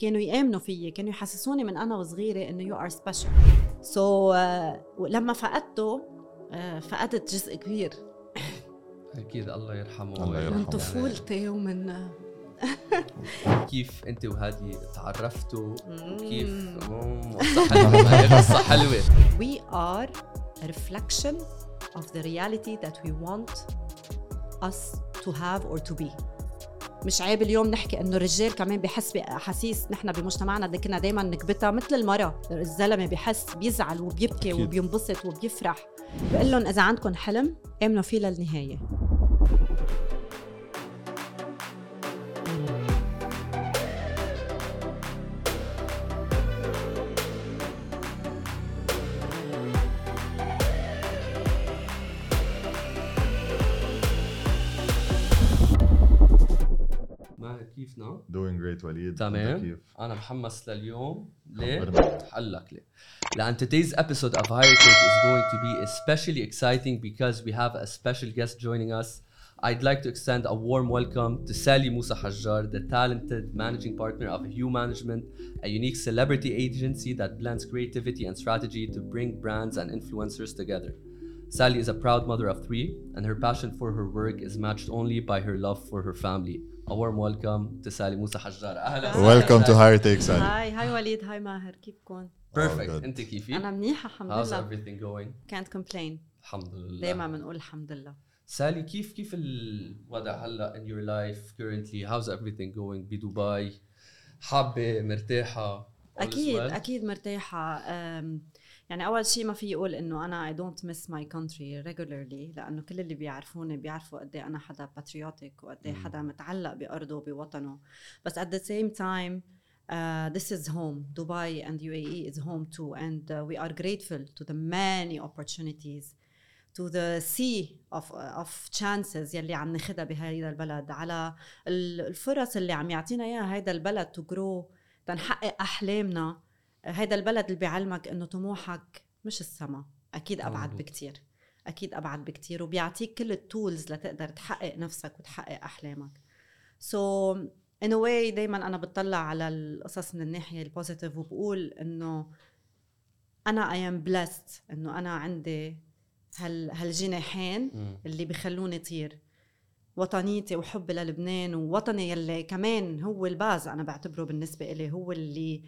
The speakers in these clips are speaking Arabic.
كانوا يآمنوا فيي كانوا يحسسوني من أنا وصغيرة إنه you are special so لما فقدته uh, فقدت جزء كبير. أكيد الله يرحمه الله يرحمه. من طفولتي ومن كيف أنت وهادي تعرفتوا؟ وكيف حلوة. We are a reflection of the reality that we want us to have or to be. مش عيب اليوم نحكي إنه الرجال كمان بحس باحاسيس نحن بمجتمعنا اللي كنا دائما نكبتها مثل المرأة. الزلمة بحس بيزعل وبيبكي. وبينبسط وبيفرح. بقول لهم إذا عندكم حلم آمنوا فيه للنهاية. كيفنا doing great وليد تمام. أنت كيف؟ انا محمس لليوم ليه؟ خبرنا. هقول لك ليه لأن today's episode of Higher Take is going to be especially exciting because we have a special guest joining us. I'd like to extend a warm welcome to Sally Musa Hajjar, the talented managing partner of Hue Management, a unique celebrity agency that blends creativity and strategy to bring brands and influencers together. Sally is a proud mother of three, and her passion for her work is matched only by her love for her family. A warm welcome to Sally Musa Hajjar. أهلا وسهلا welcome to Sally. higher take Sally هاي هاي وليد هاي ماهر كيفكم Perfect. good. انت كيفي؟ أنا منيحه الحمد How's لله everything going؟ can't complain الحمد لله دائما بنقول الحمد لله سالي كيف كيف الوضع هلا in your life currently how's everything going بدبي حابة مرتاحة All is أكيد well? أكيد مرتاحه يعني أول شيء ما في أقول إنه أنا I don't miss my country regularly لأنه كل اللي بيعرفوني بيعرفوا قد إيه أنا حدا patriotic وقد مم. حدا متعلق بأرضه وبوطنه. بس at the same time uh, this is home. Dubai and UAE is home too and uh, we are grateful to the many opportunities to the sea of of chances يلي عم ناخدها بهيدا البلد. على ال- الفرص اللي عم يعطينا إياها هيدا البلد to grow تنحقق أحلامنا. هيدا البلد اللي بيعلمك إنه طموحك مش السما. أكيد أبعد. بكتير. أكيد أبعد بكتير. وبيعطيك كل ال tools لتقدر تحقق نفسك وتحقق أحلامك. so in a way دائما أنا بتطلع على القصص من الناحية ال positive وبقول إنه أنا I am blessed إنه أنا عندي هال هالجناحين. اللي بخلوني طير. وطنيتي وحبي للبنان ووطني يلي كمان هو ال base أنا بعتبره بالنسبة إلي هو اللي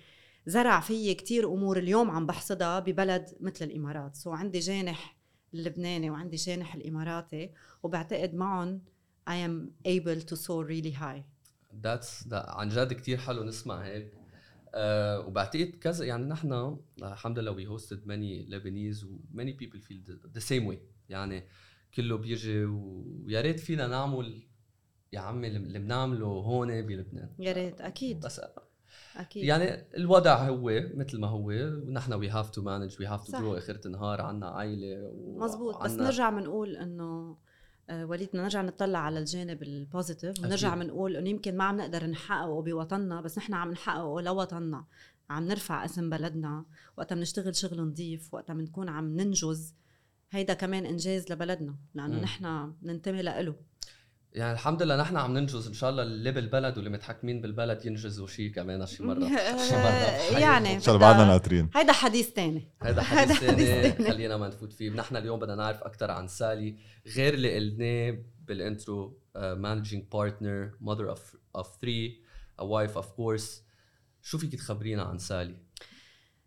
زرع فيي كتير أمور اليوم عم بحصدها ببلد مثل الإمارات. سو عندي جانح اللبناني وعندي جانح الإماراتي وبعتقد معهم I am able to soar really high. That's that عن جد كتير حلو نسمع هيك. uh, وبعتقد كذا يعني نحن الحمد لله we hosted many Lebanese و many people feel the, the same way. يعني كله بيجي ويا ريت فينا نعمل يا عمي اللي بنعمله هون بلبنان. يا ريت أكيد. بس أكيد يعني الوضع هو مثل ما هو ونحن we have to manage we have to صح. grow آخر النهار عنا عائله مزبوط بس نرجع بنقول إنه آه، وليد بدنا نرجع نطلع على الجانب ال positive ونرجع. بنقول إنه يمكن ما عم نقدر نحققه بوطننا بس نحن عم نحققه لوطننا عم نرفع اسم بلدنا وقتها بنشتغل شغل نظيف وقتها بنكون عم ننجز هيدا كمان إنجاز لبلدنا لأنه. نحن ننتمي له يعني الحمد لله نحن عم ننجز إن شاء الله اللي بالبلد واللي متحكمين بالبلد ينجزوا شيء كمان شي مرة. شي مرة. يعني إن شاء الله بعدنا ناطرين. هيدا حديث تاني. هذا هذا حديث ثاني. خلينا ما نفوت فيه. نحن اليوم بدنا نعرف أكثر عن سالي غير اللي قلناه بال intro managing partner mother of of 3 a wife of course. شو فيك تخبرينا عن سالي؟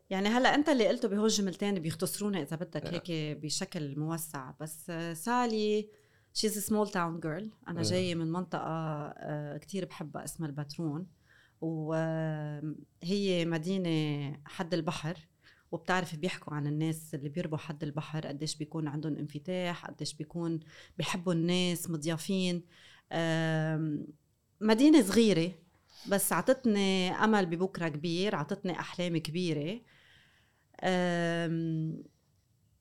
يعني هلا أنت اللي قلته بهول جملتين بيختصرونا إذا بدك آه. هيك بشكل موسع. بس آه، سالي she's small town girl أنا آه. جاية من منطقة آه، كتير بحبها اسمها البترون. وهي مدينة حد البحر وبتعرف بيحكوا عن الناس اللي بيربوا حد البحر قديش بيكون عندهم انفتاح قديش بيكون بيحبوا الناس مضيافين. آم، مدينة صغيرة بس عطتني أمل ببكرة كبير عطتني أحلام كبيرة. أم،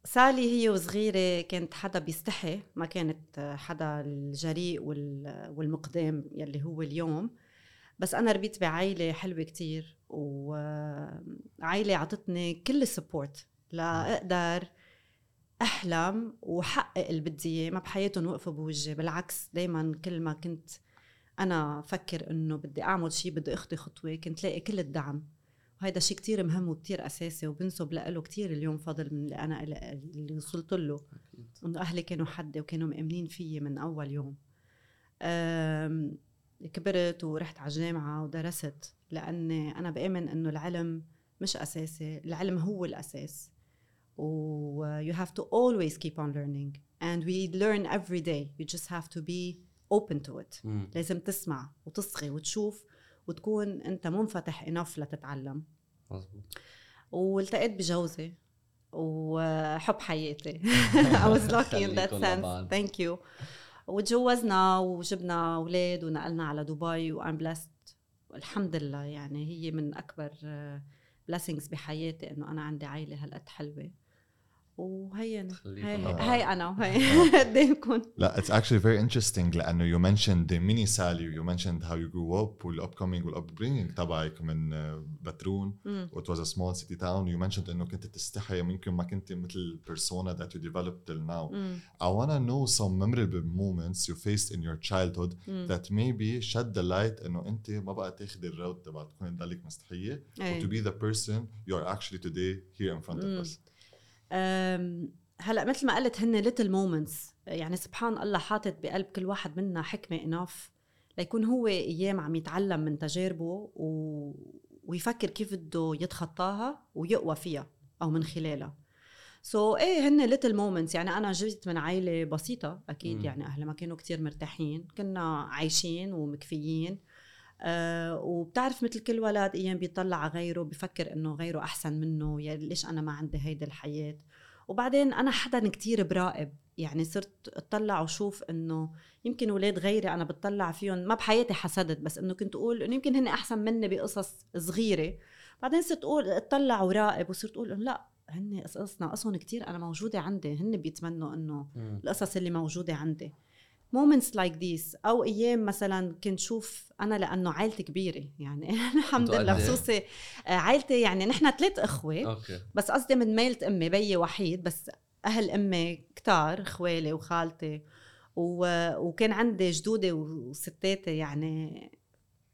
سالي هي وصغيرة كانت حدا بيستحي ما كانت حدا الجريء وال- والمقدام يلي هو اليوم. بس أنا ربيت بعائلة حلوة كتير وعائلة عطتني كل السبورت لأقدر أحلم وحقق اللي بدي إياه. ما بحياتهم وقفوا بوجهي بالعكس دايما كل ما كنت أنا فكر إنه بدي أعمل شيء بدي اخطي خطوة كنت لاقي كل الدعم. وهذا شيء كتير مهم وكتير أساسي وبنسب له كتير اليوم فضل من اللي أنا اللي وصلت له. إنه أهلي كانوا حدي وكانوا مأمنين فيي من أول يوم. كبرت ورحت على الجامعة ودرست لأني أنا بآمن إنه العلم مش أساسي العلم هو الأساس. و you have to always keep on learning. And we learn every day. You just have to be open to it. مم. لازم تسمع وتصغي وتشوف وتكون أنت منفتح enough لتتعلم. مظبوط. والتقيت بجوزي وحب حياتي. I was lucky in that sense. thank you. وتجوزنا وجبنا أولاد ونقلنا على دبي وام blessed. الحمد لله يعني هي من أكبر blessings بحياتي إنه أنا عندي عائلة هالقد حلوة. وهي خليكم هي, لبعض. هي أنا وهي قدامكم لا it's actually very interesting لأنه you mentioned the mini Sally you mentioned how you grew up والupcoming والupbringing تبعك من آه، بترون مم. it was a small city town you mentioned انه كنت تستحي ويمكن ما كنت مثل persona that you developed till now مم. I want to know some memorable moments you faced in your childhood مم. that maybe shed the light انه انت ما بقى تاخذي ال road تبع تكوني تضلك مستحيه أي. to be the person you are actually today here in front مم. هلا مثل ما قلت هن little moments يعني سبحان الله حاطط بقلب كل واحد منا حكمة enough ليكون هو أيام عم يتعلم من تجاربه و... ويفكر كيف بده يتخطاها ويقوى فيها أو من خلالها. so so, إيه هن little moments يعني أنا جيت من عائله بسيطة أكيد مم. يعني أهلي ما كانوا كتير مرتاحين. كنا عايشين ومكفيين. آه وبتعرف مثل كل ولد أيام بيطلع على غيره بفكر إنه غيره أحسن منه يا ليش أنا ما عندي هيدي الحياة؟ وبعدين أنا حدا كتير براقب يعني صرت أطلع وشوف إنه يمكن أولاد غيري أنا بتطلع فيهم ما بحياتي حسدت بس إنه كنت أقول إنه يمكن هن أحسن مني بقصص صغيرة. بعدين صرت أقول أطلع وراقب وصرت أقول إنه لأ هن قصص ناقصهم كتير أنا موجودة عندي هن بيتمنوا إنه. القصص اللي موجودة عندي. Moments like this أو أيام مثلا كنت شوف أنا لأنه عائلتي كبيرة يعني الحمد لله؟ خصوصي آه، عائلتي يعني نحن ثلاث إخوة أوكي. بس قصدي من ميلة أمي بيي وحيد بس أهل أمي كتار خوالي وخالتي و... وكان عندي جدودي وستاتي يعني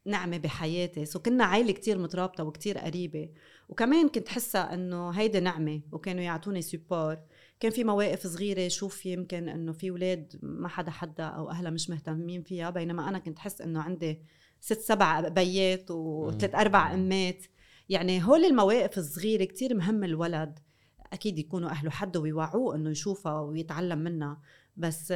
نعمة بحياتي. so كنا عائلة كتير مترابطة وكتير قريبة. وكمان كنت حسها إنه هيدي نعمة وكانوا يعطوني support كان في مواقف صغيرة شوف يمكن إنه في أولاد ما حدا حدا أو أهلها مش مهتمين فيها بينما أنا كنت حس إنه عندي ست سبع بيات وثلاث أربع أمات. يعني هول المواقف الصغيرة كتير مهم الولد. أكيد يكونوا أهله حده ويوعوه إنه يشوفها ويتعلم منها. بس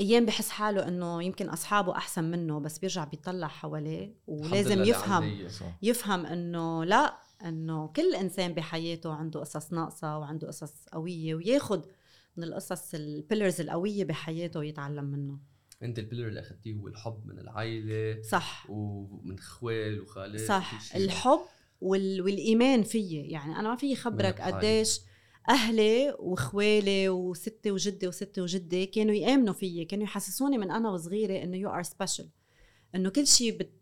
أيام بحس حاله إنه يمكن أصحابه أحسن منه بس بيرجع بيطلع حواليه ولازم يفهم. يفهم إنه لا إنه كل إنسان بحياته عنده قصص ناقصة وعنده قصص قوية وياخد من القصص البيلرز القوية بحياته ويتعلم منه أنت البيلر اللي اخذتيه هو الحب من العائله صح ومن خوال وخالات صح. الحب وال... والإيمان فيي يعني أنا ما في خبرك. قديش أهلي وخوالي وستي وجدي وستي وجدي كانوا يآمنوا فيي كانوا يحسسوني من أنا وصغيرة إنه you are special إنه كل شيء بت...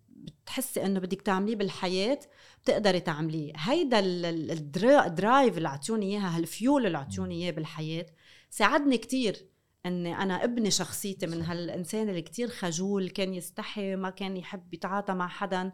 بتحسي إنه بدك تعمليه بالحياة بتقدري تعمليه. هيدا ال- ال- الدرا- ال drive اللي اعطوني إياها هالفيول اللي اعطوني إياه بالحياة ساعدني كتير إني أنا ابني شخصيتي من هالإنسان اللي كتير خجول كان يستحي ما كان يحب يتعاطى مع حدا.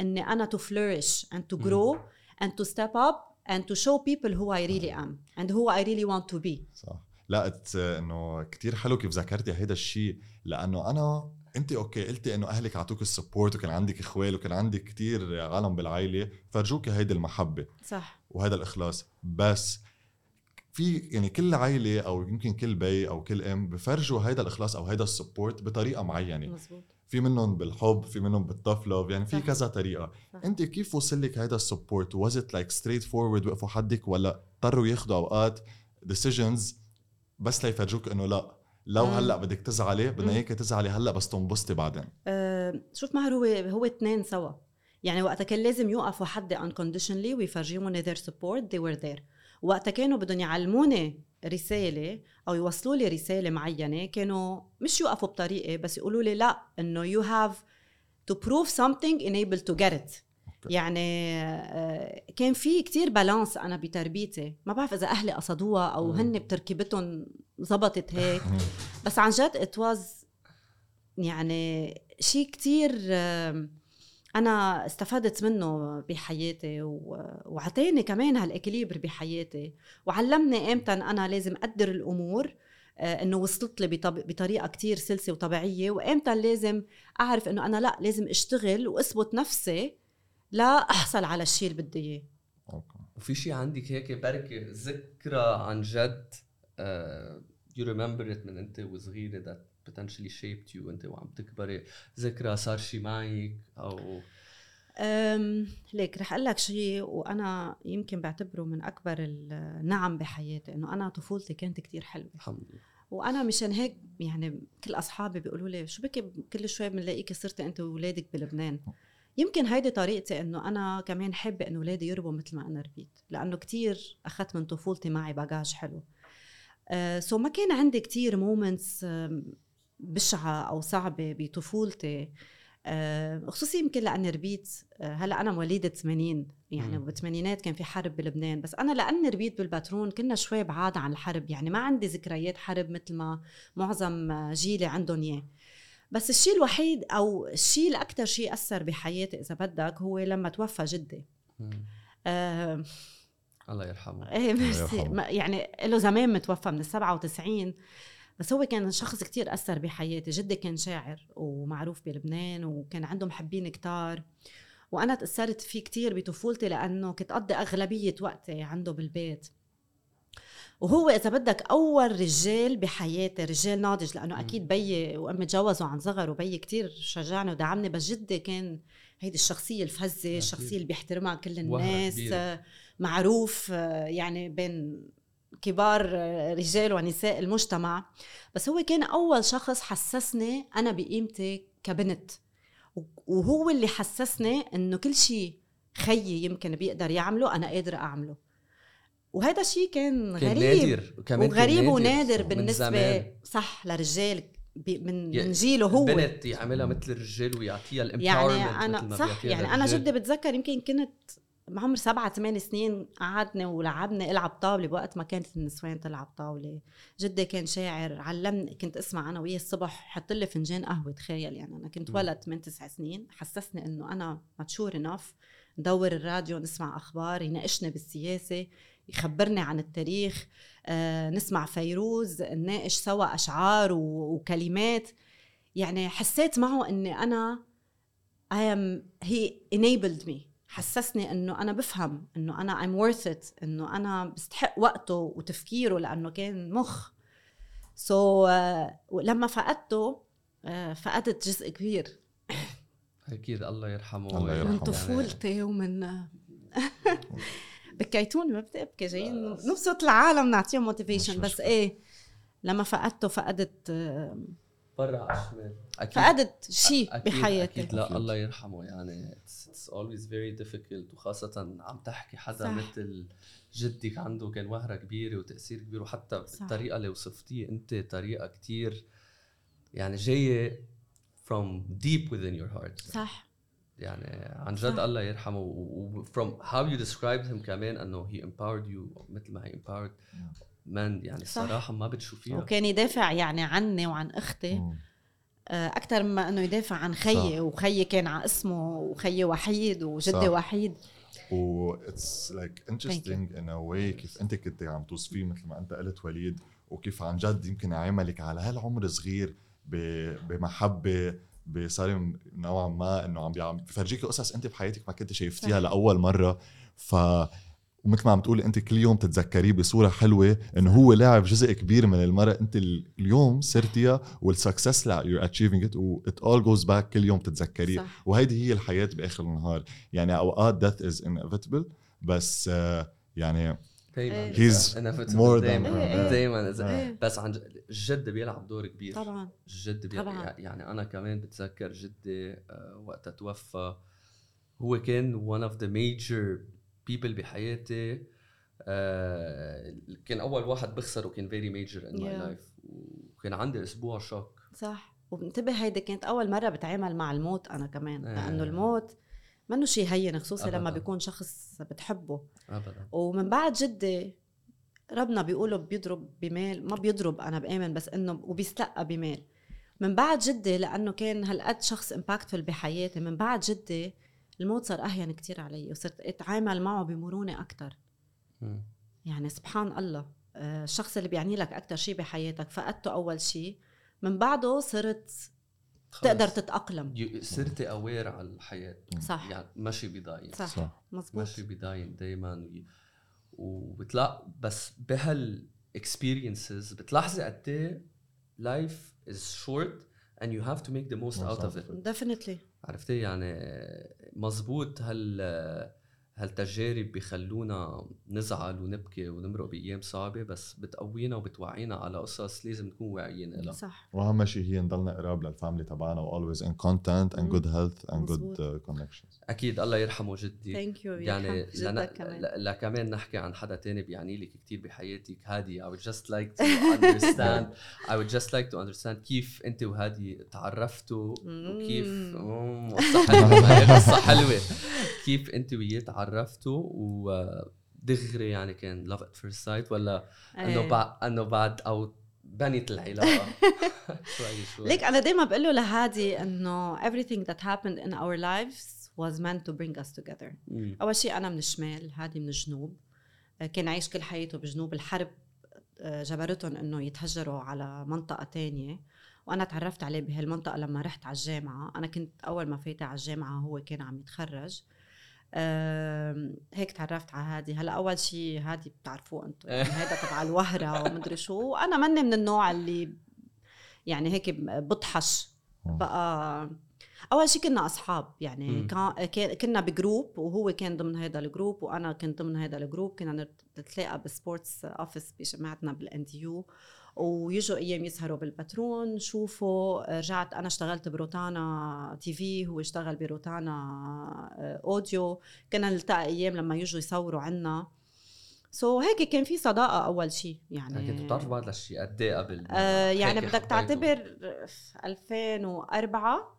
إني أنا to flourish and to grow and to step up and to show people who I really am and who I really want to be. صح. لا إنه كتير حلو كيف ذكرتي هيدا الشيء لأنه أنا انت okay قلتي انه اهلك اعطوك ال support وكان عندك اخوال وكان عندك كتير عالم بالعائلة فرجوك هيدي المحبة. صح. وهذا الإخلاص. بس في يعني كل عائلة أو يمكن كل بي أو كل أم بفرجوا هيدا الإخلاص أو هيدا ال support بطريقة معينة. مزبوط في منهم بالحب في منهم بال tough love يعني في. كذا طريقة. صح. انت كيف وصل لك هيدا ال support؟ was it like straightforward وقفوا حدك ولا اضطروا ياخذوا أوقات decisions بس ليفرجوك إنه لا؟ لو مم. هلأ بدك تزعلي بدنا. اياك تزعلي هلأ بس تنبسطي بعدين أه شوف ماهر هو هو اثنين سوا يعني وقتها كان لازم يوقفوا حدي unconditionally ويفرجوني their support they were there وقتها كانوا بدهم يعلموني رسالة أو يوصلوا لي رسالة معينة كانوا مش يوقفوا بطريقة بس يقولوا لي لأ إنه you have to prove something in order to get it يعني آه، كان في كتير balance أنا بتربيتي ما بعرف إذا أهلي قصدوها مم. هن بتركيبتهم زبطت هيك. بس عن جد was يعني شيء كتير أنا استفدت منه بحياتي وعطاني كمان هالإكليبر بحياتي. وعلمني إمتى أنا لازم أقدر الأمور آه، إنه وصلت لي بطريقة كتير سلسة وطبيعية. وإمتى لازم أعرف إنه أنا لا لازم أشتغل وأثبت نفسي لا أحصل على الشيء اللي بدي إياه. أوكي. وفي شيء عندك هيك بركة ذكرى عن جد؟ Uh, you remember it من انت وصغيرة that potentially shaped you وانت وعم تكبري ذكرى صار شيء معك أو أم ليك رح أقول لك شيء وأنا يمكن بعتبره من أكبر النعم بحياتي إنه أنا طفولتي كانت كتير حلوة. الحمد لله. وأنا مشان هيك يعني كل أصحابي بيقولوا لي شو بك كل شوي بنلاقيكي صرتي أنت واولادك بلبنان؟ يمكن هيدي طريقتي إنه أنا كمان حابة إنه اولادي يربوا مثل ما أنا ربيت لأنه كتير أخذت من طفولتي معي baggage حلو. أه so ما كان عندي كتير moments بشعة أو صعبة بطفولتي أه خصوصي يمكن لأني ربيت هلأ أنا مواليده 80 يعني. بالثمانينات كان في حرب بلبنان بس أنا لأني ربيت بالبترون كنا شوي بعاد عن الحرب يعني ما عندي ذكريات حرب مثل ما معظم جيلي عندهم إياه بس الشيء الوحيد أو الشيء الاكثر شيء أثر بحياتي إذا بدك هو لما توفى جدي. آه الله يرحمه. إيه ميرسي يعني له زمان متوفى من ال 97 بس هو كان شخص كتير أثر بحياتي. جدي كان شاعر ومعروف بلبنان وكان عنده محبين كتار وأنا تأثرت فيه كتير بطفولتي لأنه كنت أقضي أغلبية وقتي عنده بالبيت. وهو إذا بدك أول رجال بحياتي رجال ناضج لأنه. أكيد بيي وأمي تجوزوا عن صغر وبيي كتير شجعني ودعمني بس جدي كان هيدي الشخصية الفزة. الشخصية اللي بيحترمها كل الناس. معروف آه، يعني بين كبار آه، رجال ونساء المجتمع. بس هو كان أول شخص حسسني أنا بقيمتي كبنت. وهو اللي حسسني إنه كل شيء خيي يمكن بيقدر يعمله أنا قادرة أعمله. وهذا شيء كان كان غريب نادر كمان كان وغريب ونادر بالنسبة زمان. صح لرجال من من جيله هو. بنت يعملها مثل الرجال ويعطيها يعني ال empowerment أنا صح يعني أنا جدي بتذكر يمكن كنت بعمر سبعة ثمان سنين قعدنا ولعبنا العب طاولة بوقت ما كانت النسوان تلعب طاولة. جدي كان شاعر علمني كنت أسمع أنا وياه الصبح حط لي فنجان قهوة تخيل. يعني أنا كنت. ولد من تسع سنين حسسني إنه أنا mature enough ندور الراديو نسمع أخبار يناقشني بالسياسة يخبرني عن التاريخ آه، نسمع فيروز نناقش سوا أشعار و- وكلمات. يعني حسيت معه إني أنا I am he enabled me. حسسني إنه أنا بفهم إنه أنا I'm worth it إنه أنا بستحق وقته وتفكيره لأنه كان مخ. سو so, uh, لما فقدته uh, فقدت جزء كبير. أكيد الله يرحمه الله يرحمه. من طفولتي ومن بكيتوني ما بدي ابكي جايين نبسط العالم نعطيهم موتيفيشن بس. إيه لما فقدته فقدت آه، برا على الشمال. أكيد. فقدت شيء أكيد بحياتي أكيد. لا أكيد. الله يرحمه. يعني it's, it's always very difficult وخاصة عم تحكي حدا صح. مثل جدك عنده كان وهرة كبيرة وتأثير كبير وحتى صح. الطريقة اللي وصفتيه أنت طريقة كتير يعني جاية from deep within your heart. صح. يعني عن جد صح. الله يرحمه. و و- from how you described him كمان أنه he empowered you مثل ما he empowered man يعني صح. الصراحة ما بتشوفيها وكان يدافع يعني عني وعن أختي مم. أكثر مما إنه يدافع عن خيي. وخيي كان على اسمه وخيي وحيد وجدي صح. وحيد و it's like interesting in a way كيف أنت كنت عم توصفيه مثل ما أنت قلت وليد وكيف عن جد يمكن عملك على هالعمر صغير بمحبة بصار نوعا ما إنه عم بيعم- بفرجيكي قصص أنت بحياتك ما كنت شايفتيها. لأول مرة ف ومثل ما عم تقولي أنت كل يوم تتذكريه بصورة حلوة إنه هو لاعب جزء كبير من المرة. أنت ال- اليوم صرتيها والسكسس لا you're achieving it. و it all goes back كل يوم تتذكريه صح. وهيدي هي الحياة بآخر النهار. يعني أوقات death is inevitable بس آه، يعني دايما. He's more than- دايما. إيه، إيه. دايما. إيه. بس عن جد- الجد بيلعب دور كبير. طبعا. الجد بي... طبعاً. يعني أنا كمان بتذكر جدي آه، وقتها توفى هو كان one of the major people بحياتي آه، كان أول واحد بخسر وكان very major in my Yeah. life وكان عندي أسبوع شوك صح وبنتبه هيدي كانت أول مرة بتعامل مع الموت أنا كمان آه. لأنه الموت منه شيء هين خصوصي لما أبداً. بيكون شخص بتحبه ابدا ومن بعد جدي ربنا بيقولوا بيضرب بمال ما بيضرب أنا بآمن بس إنه وبيستلقى بمال من بعد جدي لأنه كان هالقد شخص impactful بحياتي من بعد جدي الموت صار أهون كتير علي وصرت أتعامل معه بمرونة أكثر. يعني سبحان الله آه، الشخص اللي بيعني لك أكثر شيء بحياتك فقدته أول شيء من بعده صرت. تقدر تتأقلم. يو- صرتي اوير على الحياة. صح. يعني ماشي بضايق. صح, صح. مزبوط ماشي بدايم دايما. وبتلاقي بس بهال experiences بتلاحظي قد إيه life is short and you have to make the most out of it. Definitely. عرفتي؟ يعني مزبوط هال هالتجارب بخلونا نزعل ونبكي ونمرق بأيام صعبة؟ بس بتقوينا وبتوعينا على قصص لازم نكون واعيين لها صح. وأهم شيء هي نضلنا قراب لل family تبعنا و always in content and مم. good health and good مزبوط. uh, connections. أكيد الله يرحمه جدي. thank you يعني لنا كمان. لكمان نحكي عن حدا تاني بيعني لك كثير بحياتك. هادي I would just like to understand. I would just like to understand كيف أنت وهادي تعرفتوا وكيف قصة حلوة قصة حلوة كيف أنت وياه تعرفتوا ودغري يعني كان love at first sight ولا إنه إيه. بعد إنه بعد أو بنت العلاقة. شوي شوي. ليك أنا دائما بقول له لهادي إنه everything that happened in our lives was meant to bring us together. مم. أول شيء أنا من الشمال هادي من الجنوب. كان عايش كل حياته بجنوب الحرب آه، جبرتهم إنه يتهجروا على منطقة تانية. وأنا تعرفت عليه بهالمنطقة لما رحت على الجامعة. أنا كنت أول ما فاتت على الجامعة هو كان عم يتخرج. هيك تعرفت على هادي هلا أول شيء هادي بتعرفوه أنتم. يعني هيدا تبع الوهرة ومدري شو. وأنا ماني من النوع اللي يعني هيك بطحش. بقى أول شيء كنا أصحاب. يعني. كان كنا ب group وهو كان ضمن هذا ال group وأنا كنت ضمن هذا ال group. كنا نت- نتلاقى بال sports office بجامعتنا بال NDU. ويجوا أيام يسهروا بالبترون شوفوا رجعت أنا اشتغلت بروتانا TV هو اشتغل بروتانا آه، audio. كنا نلتقى أيام لما يجوا يصوروا عنا. so هيك كان في صداقة أول شيء يعني كنتوا بتعرفوا بعض لشي قد إيه قبل آه يعني بدك؟ تعتبر في 2004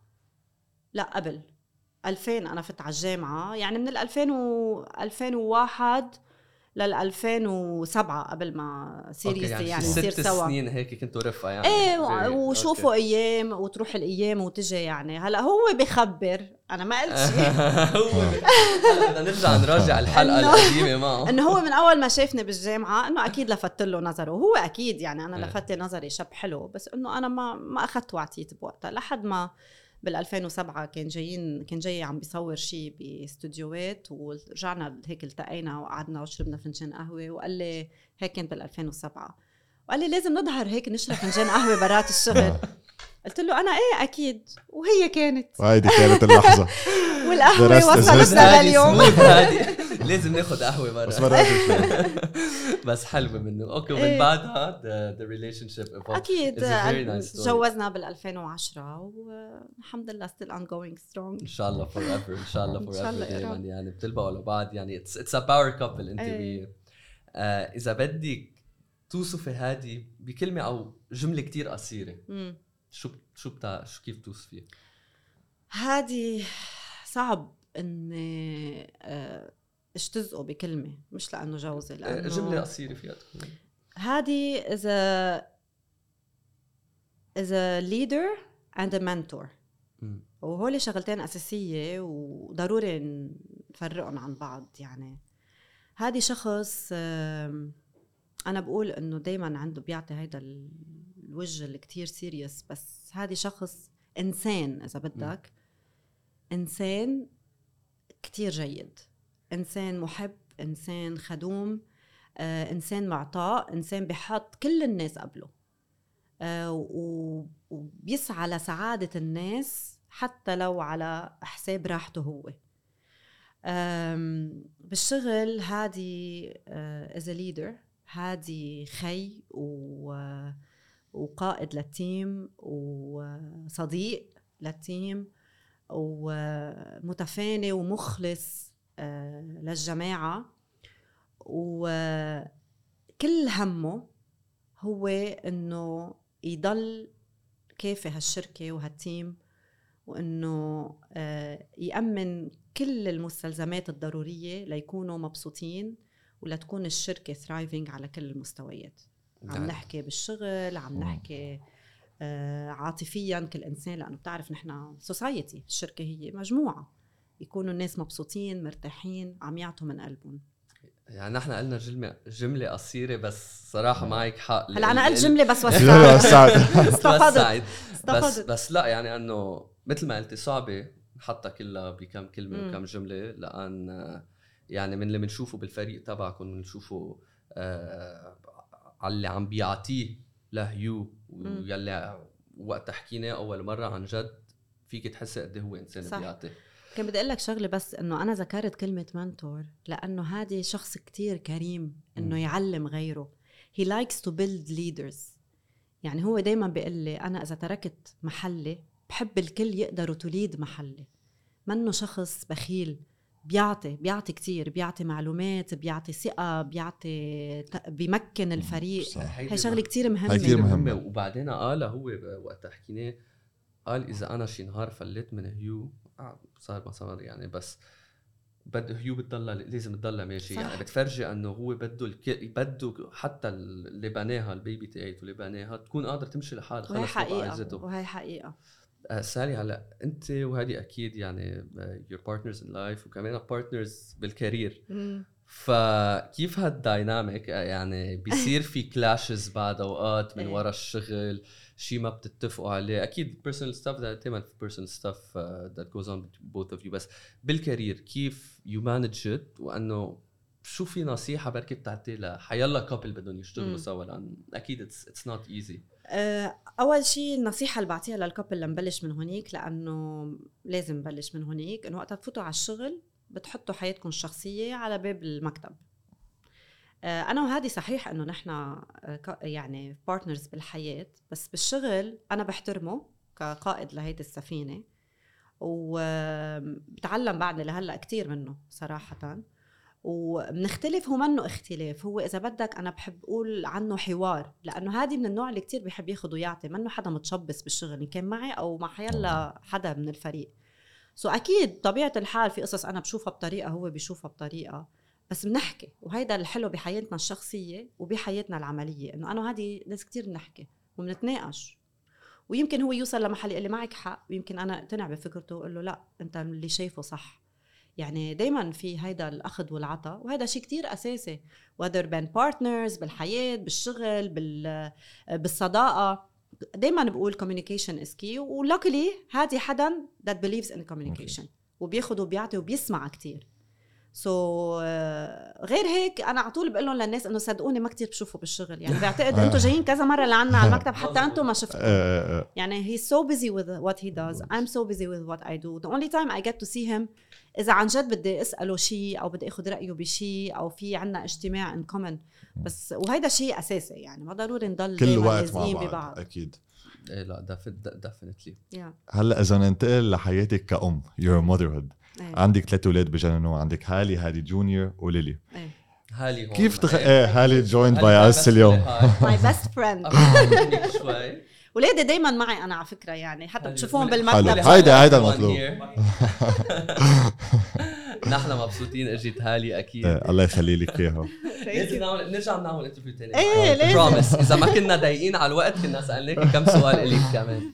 لا قبل. 2000 أنا فت على الجامعة. يعني من ال 2000 و 2001 لل 2007 قبل ما seriously يعني, يعني نصير ست سوا. سنين هيك كنتوا رفقه يعني. إيه وشوفوا okay. أيام وتروح الأيام وتجي يعني. هلأ هو بخبر أنا ما قلت شيء. هو هلأ بدنا نرجع نراجع الحلقة القديمة معه إنه هو من أول ما شافني بالجامعة إنه أكيد لفت له نظره وهو أكيد يعني أنا إيه. لفت لي نظري شاب حلو بس إنه أنا ما ما أخذت وعطيت بوقتها لحد ما بال 2007 كان جايين كان جاي عم بيصور شيء باستوديوهات ورجعنا هيك التقينا وقعدنا وشربنا فنجان قهوة وقال لي هيك كان بال 2007 وقال لي لازم نظهر هيك نشرب فنجان قهوة برات الشغل. قلت له أنا إيه أكيد وهي كانت وهيدي كانت اللحظة والقهوة rest is وصلت history. لنا اليوم smooth هادي لازم ناخذ قهوة بس برا مرات شوي. بس حلوة منه أوكي ومن. بعدها the, the relationship evolved. أكيد nice. تجوزنا بال 2010 والحمد لله still ongoing strong إن شاء الله forever إن شاء الله إن forever شاء الله يا دائما. يعني بتلبقوا لبعض يعني it's, it's a power couple أنت إيه. وياه إذا بدك توصفي هادي بكلمة أو جملة كتير قصيرة. شو شو بتاع شو كيف توصفيها؟ هادي صعب اني آه، اجتزئه بكلمة مش لأنه جوزي آه، لأنه جملة قصيرة فيها تكون هادي a leader and a mentor مم. وهول شغلتين أساسية وضروري نفرقهم عن بعض يعني هادي شخص أنا بقول إنه دايما عنده بيعطي هيدا ال- الوجه اللي كتير سيريس بس هادي شخص إنسان إذا بدك. إنسان كتير جيد. إنسان محب إنسان خدوم آه، إنسان معطاء إنسان بحط كل الناس قبله. آه، وبيسعى لسعادة الناس حتى لو على حساب راحته هو. بالشغل هادي as leader هادي خي و وقائد لل team وصديق لل team ومتفاني ومخلص آه، للجماعة. وكل همه هو إنه يضل كافي هالشركة وهال team وإنه آه، يأمن كل المستلزمات الضرورية ليكونوا مبسوطين ولتكون الشركة thriving على كل المستويات. عم يعني نحكي بالشغل عم. نحكي آه، عاطفيا كل إنسان لأنه بتعرف نحن society الشركة هي مجموعة. يكونوا الناس مبسوطين مرتاحين عم يعطوا من قلبهم. يعني نحن قلنا جملة جملة قصيرة بس صراحة معك حق. هلأ أنا قلت جملة بس وسعت استفدت بس بس لا يعني إنه مثل ما قلتي صعبة نحطها كلها بكم كلمة. وكم جملة لأن يعني من اللي بنشوفه بالفريق تبعكم بنشوفه آه على اللي عم بيعطيه لهيو. ويلي وقت حكيناه أول مرة عن جد فيك تحسي قد هو إنسان صح. بيعطي كان بدي أقول لك شغلة بس إنه أنا ذكرت كلمة منتور لأنه هذه شخص كتير كريم إنه. يعلم غيره he likes to build leaders يعني هو دايما بيقول لي أنا إذا تركت محلي بحب الكل يقدروا تليد محلي منه شخص بخيل بيعطي بيعطي كتير بيعطي معلومات بيعطي ثقة بيعطي ت- بيمكن الفريق صح. هي شغلة كتير مهمة هي كتير مهمة. وبعدين قال هو وقت حكيناه قال إذا أنا شي نهار فليت من هيو آه، صار ما صار يعني بس بده هيو بتضلها لازم تضلها ماشي صح. يعني بتفرجي إنه هو بده الك... بده حتى اللي بناها ال baby تاعته اللي بناها تكون قادرة تمشي لحالها وهي خلص حقيقة عايزته وهي حقيقة آه، سالي هلا انت وهادي أكيد يعني your partners in life وكمان partners بال career. فكيف هال dynamic يعني بيصير في clashes بعد أوقات من إيه. ورا الشغل شيء ما بتتفقوا عليه. أكيد personal stuff دائما في personal stuff that goes on both of you بس بال career كيف you manage it وأنه شو في نصيحة بركي بتعطي لحيلا couple بدهم يشتغلوا. سوا؟ لأن أكيد it's not easy أول شيء النصيحة اللي بعطيها لل couple لنبلش من هونيك لأنه لازم نبلش من هونيك إنه وقت تفوتوا على الشغل بتحطوا حياتكم الشخصية على باب المكتب. آه، أنا وهادي صحيح إنه نحن ك- يعني partners بالحياة بس بالشغل أنا بحترمه كقائد لهيدي السفينة وبتعلم بعدني لهلأ كتير منه صراحة. وبنختلف هو منه اختلاف. هو إذا بدك أنا بحب أقول عنه حوار لأنه هادي من النوع اللي كتير بيحب ياخذ ويعطي منه حدا متشبث بالشغل. إن كان معي أو مع حيلا حدا من الفريق. so أكيد طبيعة الحال في قصص أنا بشوفها بطريقة هو بيشوفها بطريقة. بس بنحكي وهيدا الحلو بحياتنا الشخصية وبحياتنا العملية إنه أنا وهذه ناس كتير بنحكي وبنتناقش. ويمكن هو يوصل لمحل يقول لي معك حق ويمكن أنا اقتنع بفكرته واقول له لا أنت اللي شايفه صح. يعني دايما في هيدا الأخذ والعطاء وهذا شيء كتير أساسي whether بين بارتنرز بالحياة بالشغل بال بالصداقة. دايما بقول communication is key ولوكلي هذه حدا that believes in communication وبياخد وبيعطي وبيسمع كتير. سو so, غير هيك أنا على طول بقول لهم للناس إنه صدقوني ما كتير بشوفه بالشغل. يعني بعتقد أنتم جايين كذا مرة لعنا على المكتب حتى أنتم ما شفتوا آه، آه، يعني he's so busy with what he does. I'm so busy with what I do. The only time I get to see him إذا عن جد بدي أسأله شيء أو بدي أخذ رأيه بشيء أو في عنا اجتماع in common. بس وهيدا شيء أساسي يعني ما ضروري نضل كل وقت مع بعض ببعض. أكيد. إيه لا definitely yeah. هلأ إذا ننتقل لحياتك كأم your motherhood. إيه. عندك ثلاث أولاد بجننوا عندك هالي هالي junior وليلي. إيه. هالي هون. كيف تخ... إيه هالي joined by us اليوم. Hi. my best friend. أفهم منك شوي. ولادي دايما معي أنا على فكرة يعني. حتى بتشوفوهم. بالمكتب. هيدا- هيدا المطلوب. نحن مبسوطين اجت هالي أكيد. إيه، الله يخلي لك إياها. لازم نعمل نرجع نعمل interview ثاني إيه، لازم. promise إذا ما كنا ضايقين على الوقت كنا سالناك كم سؤال الك كمان.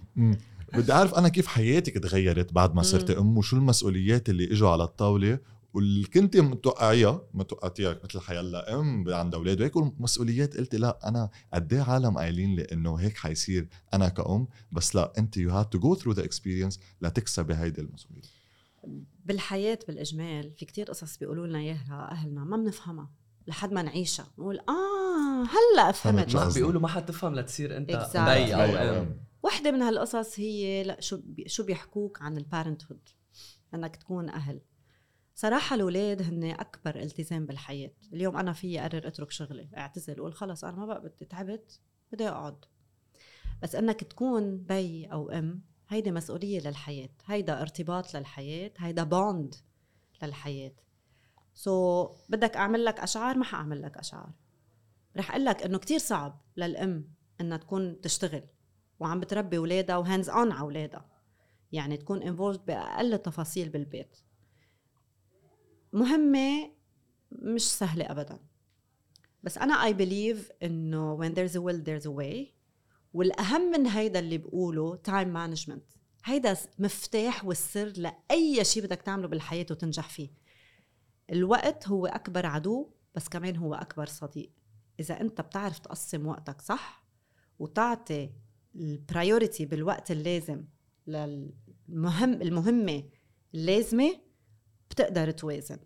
بدي أعرف أنا كيف حياتك تغيرت بعد ما صرت أم؟ وشو المسؤوليات اللي إجوا على الطاولة؟ واللي كنت متوقعيها متوقعتيها مثل حيلا أم عندها أولاد وهيك والمسؤوليات قلتي لا أنا قد إيه عالم قايلين لي إنه هيك حيصير أنا كأم؟ بس لا انت you had to go through the experience لتكسبي هيدي المسؤولية. بالحياة بالإجمال في كتير قصص بيقولوا لنا إياها أهلنا ما بنفهمها لحد ما نعيشها نقول آه هلأ فهمت. بيقولوا ما حتفهم لتصير أنت Exactly. بي أو أيوة. أم. وحدة من هالقصص هي لا شو شو بيحكوك عن ال parenthood إنك تكون أهل. صراحة الأولاد هن أكبر التزام بالحياة. اليوم أنا في أقرر أترك شغلي. أعتزل أقول خلص أنا ما بقى بدي تعبت بدي أقعد. بس أنك تكون بي أو أم هيدي مسؤولية للحياة. هيدا ارتباط للحياة هيدا bond للحياة. so so, بدك أعمل لك أشعار ما حأعمل لك أشعار. رح أقول لك إنه كتير صعب للأم إنها تكون تشتغل. وعم بتربي ولادها و hands on على ولادها. يعني تكون involved بأقل التفاصيل بالبيت. مهمة مش سهلة ابدا. بس أنا I believe إنه when there's a will there's a way. والأهم من هيدا اللي بقوله time management هيدا مفتاح والسر لأي شيء بدك تعمله بالحياة وتنجح فيه. الوقت هو أكبر عدو بس كمان هو أكبر صديق. إذا أنت بتعرف تقسم وقتك صح وتعطي البرايورتي بالوقت اللازم للمهم المهمة اللازمة بتقدر توازن.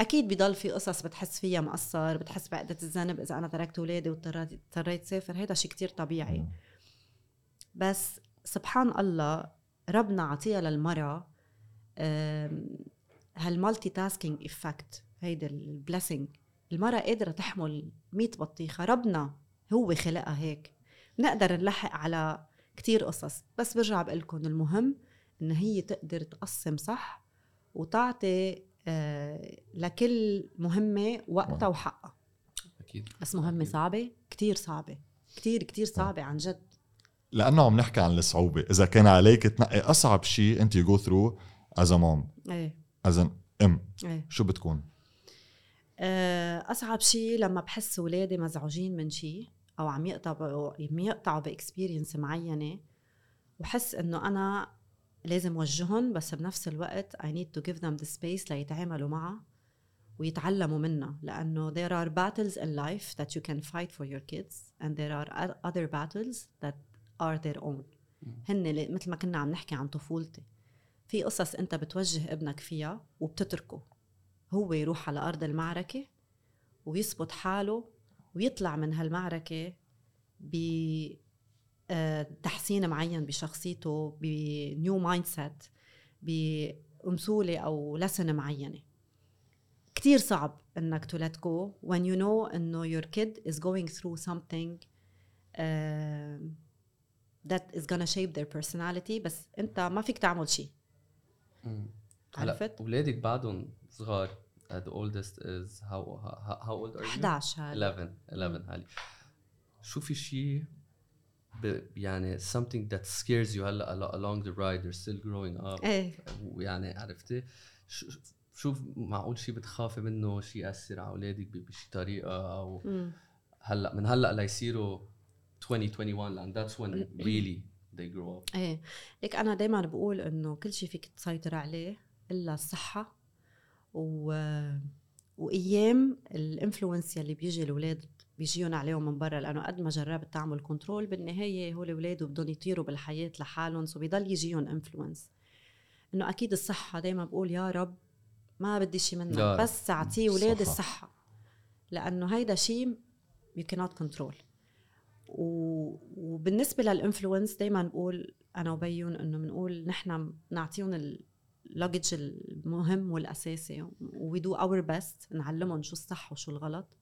أكيد بضل في قصص بتحس فيها مقصر بتحس بعقدة الذنب إذا أنا تركت أولادي واضطريت سافر هذا شيء كتير طبيعي. بس سبحان الله ربنا عطيها للمرأة هال multitasking in fact هيدا ال blessing المرأة قادرة تحمل 100 بطيخة. ربنا هو خلقها هيك. نقدر نلحق على كتير قصص بس برجع بقول لكم المهم إن هي تقدر تقسم صح وتعطي آه لكل مهمة وقتها وحقها. أكيد. بس مهمة صعبة كتير صعبة كتير كتير صعبة عن جد. لأنه عم نحكي عن الصعوبة. إذا كان عليك تنقي أصعب شيء أنت go through as mom إيه. as أم إيه. شو بتكون؟ آه، أصعب شيء لما بحس اولادي مزعوجين من شيء. أو عم يقطعوا عم يقطعوا ب experience معينة وحس إنه أنا لازم وجههم بس بنفس الوقت I need to give them the space ليتعاملوا معها ويتعلموا منها لأنه there are battles in life that you can fight for your kids and there are other battles that are their own. هن مثل ما كنا عم نحكي عن طفولتي. في قصص أنت بتوجه ابنك فيها وبتتركه. هو يروح على أرض المعركة ويثبت حاله ويطلع من هالمعركة ب آه، معين بشخصيته ب new mindset بأمثولة أو لسنة معينة. كتير صعب إنك to let go when you know إنه your kid is going through something uh, that is gonna shape their personality. بس أنت ما فيك تعمل شيء عرفت؟ اولادك بعدهم صغار. Uh, the oldest is how how, how old are you? 11 هالي 11 11 هالي شو في شيء يعني something that scares you هلا along the ride they're still growing up. إيه. ويعني عرفتي؟ شو معقول شيء بتخافي منه؟ شيء يأثر على أولادك بشي طريقة؟ أو هلا من هلا ليصيروا 2021 and that's when really they grow up. إيه. ليك أنا دائما بقول إنه كل شيء فيك تسيطر عليه إلا الصحة. و وأيام ال influence يلي بيجي الأولاد بيجيهم عليهم من برا لأنه قد ما جربت تعمل control بالنهاية هول الاولاد بدهم يطيروا بالحياة لحالهم so بيضل يجيهم influence إنه أكيد الصحة دائما بقول يا رب ما بدي شيء منك بس أعطيه اولادي الصحة لأنه هيدا شيء يو كانوت كنترول وبالنسبة لل influence دائما بقول أنا وبيون إنه بنقول نحن نعطيهم ال luggage المهم والاساسي we do our best نعلمهم شو الصح وشو الغلط.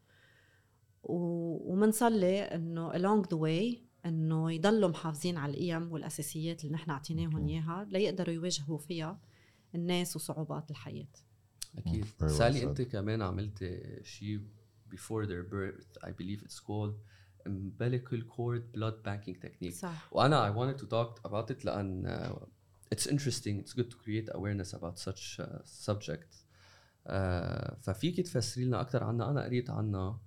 ومنصلي إنه along the way إنه يضلوا محافظين على القيم والأساسيات اللي نحن أعطيناهم إياها ليقدروا يواجهوا فيها الناس وصعوبات الحياة. أكيد. سالي أنت كمان عملت شيء before their birth I believe it's called umbilical cord blood banking technique. صح. وأنا I wanted to talk about it لأن uh, it's interesting it's good to create awareness about such uh, subject uh, ففيك تفسري لنا أكثر عنها أنا قريت عنها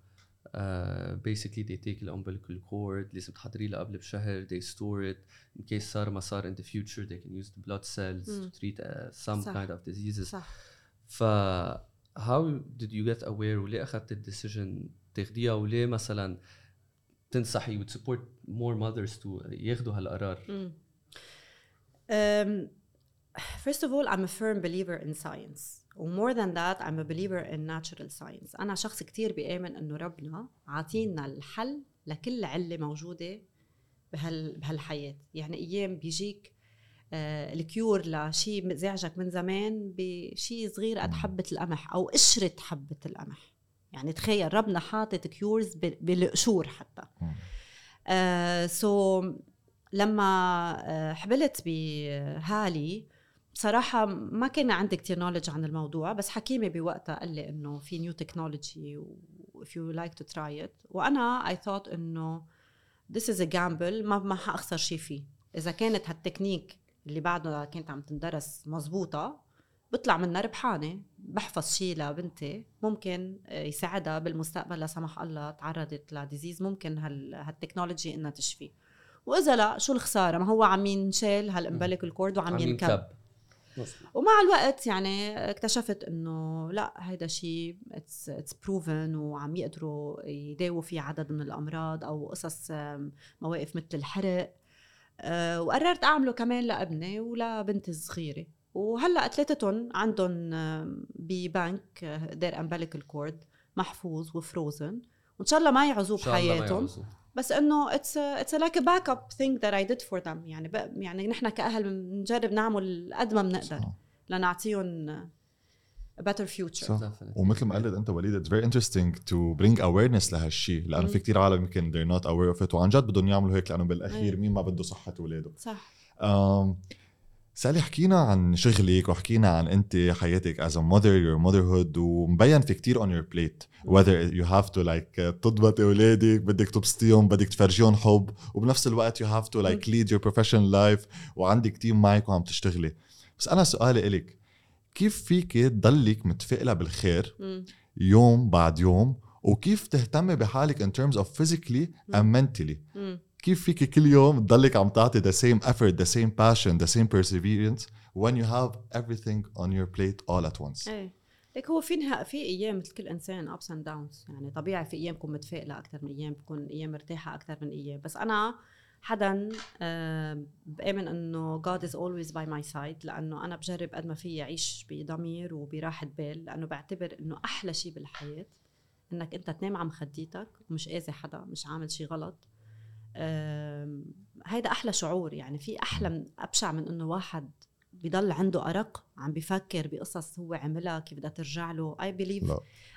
uh, basically they take the umbilical cord لازم تحضري لها قبل بشهر they store it in case صار ما صار in the future they can use the blood cells mm. to treat uh, some صح. kind of diseases صح. ف how did you get aware وليه اخذت ال decision تاخديها وليه مثلا تنصحي وت support more mothers to ياخذوا هالقرار um, first of all I'm a firm believer in science. و more than that I'm a believer in natural science. أنا شخص كتير بيآمن إنه ربنا عاطينا الحل لكل علة موجودة بهال بهالحياة. يعني أيام بيجيك آه ال cure لشيء مزعجك من زمان بشيء صغير قد حبة القمح أو قشرة حبة القمح. يعني تخيل ربنا حاطط cures بالقشور حتى. آه so so لما آه حبلت بهالي بصراحة ما كان عندي كتير knowledge عن الموضوع بس حكيمي بوقتها قال لي إنه في new technology if you like to try it. وأنا I thought إنه this is a gamble ما ما حأخسر شيء فيه. إذا كانت هالتكنيك اللي بعدها كانت عم تندرس مزبوطة بطلع منها ربحانة بحفظ شيء لبنتي ممكن يساعدها بالمستقبل لا سمح الله تعرضت ل disease ممكن هال هال technology إنها تشفي. وإذا لا شو الخسارة؟ ما هو عم ينشال هال umbilical cord وعم عم ينكب ومع الوقت يعني اكتشفت إنه لا هيدا شيء it's it's proven وعم يقدروا يداووا فيه عدد من الأمراض أو قصص مواقف مثل الحرق. آه، وقررت أعمله كمان لابني ولبنتي الصغيره وهلأ ثلاثتهم عندهم ببنك their umbilical cord محفوظ و frozen. وإن شاء الله ما يعزوه بحياتهم. بس إنه اتس it's like a backup thing that I did for them يعني ب- يعني نحن كأهل بنجرب نعمل قد ما بنقدر. لنعطيهم a better future صح. ومثل ما قلت أنت وليد it's very interesting to bring awareness لهالشيء لأنه في كتير عالم يمكن they're not aware of it وعن جد بدهم يعملوا هيك لأنه بالأخير. مين ما بده صحة اولاده صح Um, سألي حكينا عن شغلك وحكينا عن أنت حياتك as a mother your motherhood ومبين في كتير on your plate whether you have to like uh, تضبطي أولادك بدك تبسطيهم بدك تفرجيهم حب وبنفس الوقت you have to like lead your professional life وعندك تيم معك وعم تشتغلي. بس أنا سؤالي إلك كيف فيك تضلك متفائلة بالخير. يوم بعد يوم؟ وكيف تهتمي بحالك in terms of physically and mentally. كيف فيك كل يوم تضلك عم تعطي the same effort the same passion the same perseverance when you have everything on your plate all at once? إيه. ليك هو في في أيام مثل كل إنسان ups and downs يعني طبيعي في أيام بكون متفائله أكثر من أيام بكون أيام مرتاحة أكثر من أيام. بس أنا حدا بآمن إنه God is always by my side لأنه أنا بجرب قد ما في أعيش بضمير وبراحة بال لأنه بعتبر إنه أحلى شيء بالحياة إنك أنت تنام على مخديتك ومش آذي حدا مش عامل شيء غلط. هيدا أحلى شعور. يعني في أحلى من أبشع من إنه واحد بضل عنده أرق عم بفكر بقصص هو عملها كيف بدها ترجع له. I believe.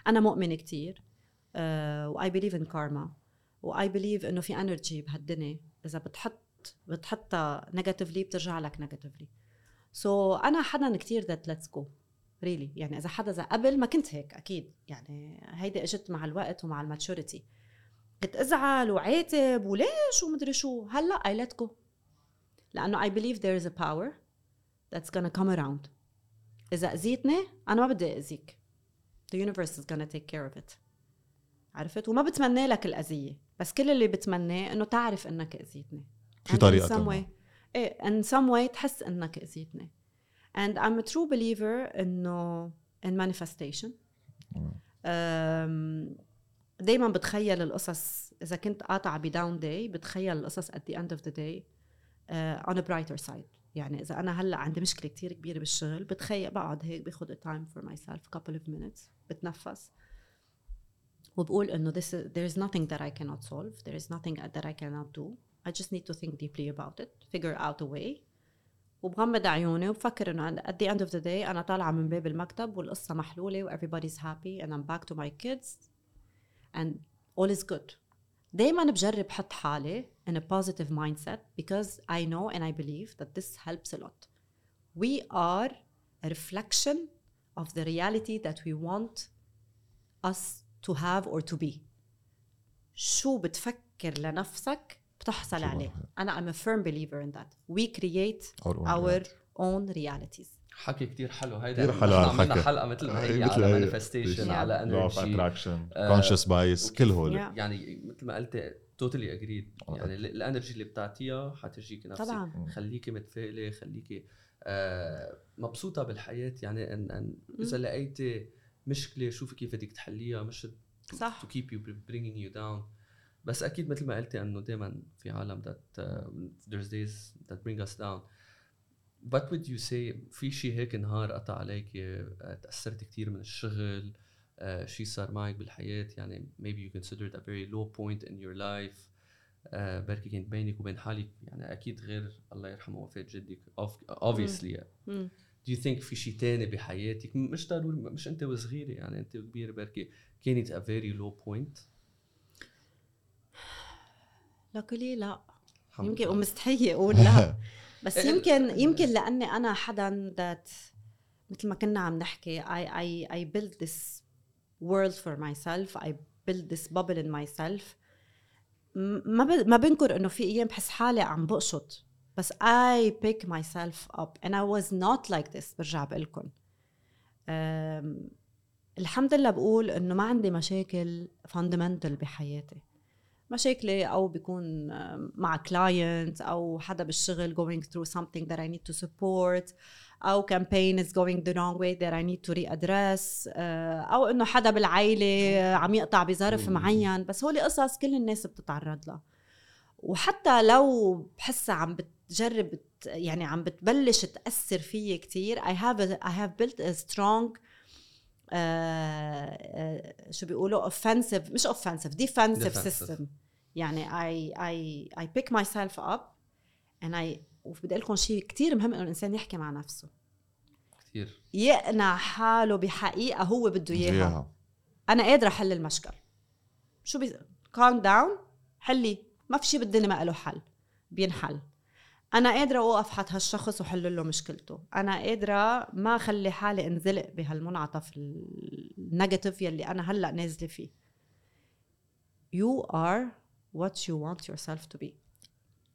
أنا مؤمنه كتير و I believe in karma و I believe إنه في energy بهالدنيا. إذا بتحط بتحطها negatively بترجع لك negatively so so, أنا حدا كتير that lets go really يعني إذا حدا اذا قبل ما كنت هيك أكيد. يعني هيدي إجت مع الوقت ومع ال maturity. كنت ازعل وعاتب وليش ومدري شو. هلأ I let go لأنه I believe there is a power that's gonna come around. إذا أذيتني أنا ما بدي أذيك. The universe is gonna take care of it. عرفت؟ وما بتمنى لك الأذية. بس كل اللي بتمناه إنه تعرف إنك أذيتني. في طريقة some way إيه in some way تحس إنك أذيتني. And I'm a true believer انه in manifestation. أم، دايما بتخيل القصص اذا كنت قاطعه بداون داي بتخيل القصص at the end of the day uh, on a brighter side يعني اذا أنا هلا عندي مشكله كتير كبيره بالشغل بتخيل بقعد هيك باخذ time for myself couple of minutes بتنفس وبقول انه this is, there is nothing that I cannot solve there is nothing that I cannot do I just need to think deeply about it figure out a way وبغمض عيوني وبفكر انه at the end of the day أنا طالعه من باب المكتب والقصة محلوله و everybody's happy and I'm back to my kids and all is good دايما بجرب حط حالي in a positive mindset because I know and I believe that this helps a lot we are a reflection of the reality that we want us to have or to be شو بتفكر لنفسك بتحصل عليه أنا I'm a firm believer in that we create Our own our reality. own realities حكي كتير حلو هيدا كتير حلو نحن عملنا هالحكي. حلقة مثل ما هي إيه، مثل على هي. manifestation. على energy آه، conscious bias كل هول. يعني مثل ما قلت totally agreed يعني ال- ال energy اللي بتعطيها حتجيكي نفسك طبعاً. خليكي متفائلة خليكي آه مبسوطة بالحياة يعني ان إن إذا لقيتي مشكلة شوفي كيف بدك تحليها مش صح. to keep you bringing you down بس أكيد مثل ما قلتي إنه دائما في عالم that uh, there's days that bring us down what would you say في شيء هيك نهار قطع عليك آه، تأثرت كثير من الشغل آه، شيء صار معك بالحياة؟ يعني maybe you considered a very low point in your life آه، بركي كانت بينك وبين حالك يعني أكيد غير الله يرحمه وفاة جدك Ob- obviously. مم. do you think في شيء تاني بحياتك؟ مش ضروري مش أنت وصغيرة يعني أنت وكبيرة بركي كانت a very low point لكلي لا. الحمد يمكن لله. ومستحية أقول لا. بس إيه، يمكن يمكن لأني أنا حدا ذات مثل ما كنا عم نحكي I, I, I build this world for myself. I build this bubble in myself. ما ما بنكر إنه في أيام بحس حالي عم بقشط. بس I pick myself up and I was not like this برجع بقلكن أم، الحمد لله بقول إنه ما عندي مشاكل fundamental بحياتي. مشاكلي أو بيكون آه، مع كلاينت أو حدا بالشغل going through something that I need to support أو campaign is going the wrong way that I need to readdress آه، أو إنه حدا بالعائله عم يقطع بظرف. معين بس هول قصص كل الناس بتتعرض لها وحتى لو بحسها عم بتجرب يعني عم بتبلش تأثر فيي كتير I have a, I have built a strong آه، آه، شو بيقولوا offensive مش offensive defensive, Defensive. system. يعني I I I pick myself up and I وبدي أقول لكم شيء كثير مهم إنه الإنسان يحكي مع نفسه. كثير يقنع حاله بحقيقة هو بده إياها. إياها. أنا قادرة أحل المشكل. شو بي calm down حلي. ما في شيء بالدنيا ما له حل. بينحل. أنا قادرة أوقف حد هالشخص وحل له مشكلته. أنا قادرة ما أخلي حالي انزلق بهالمنعطف ال negative يلي أنا هلأ نازلة فيه. You are what you want yourself to be.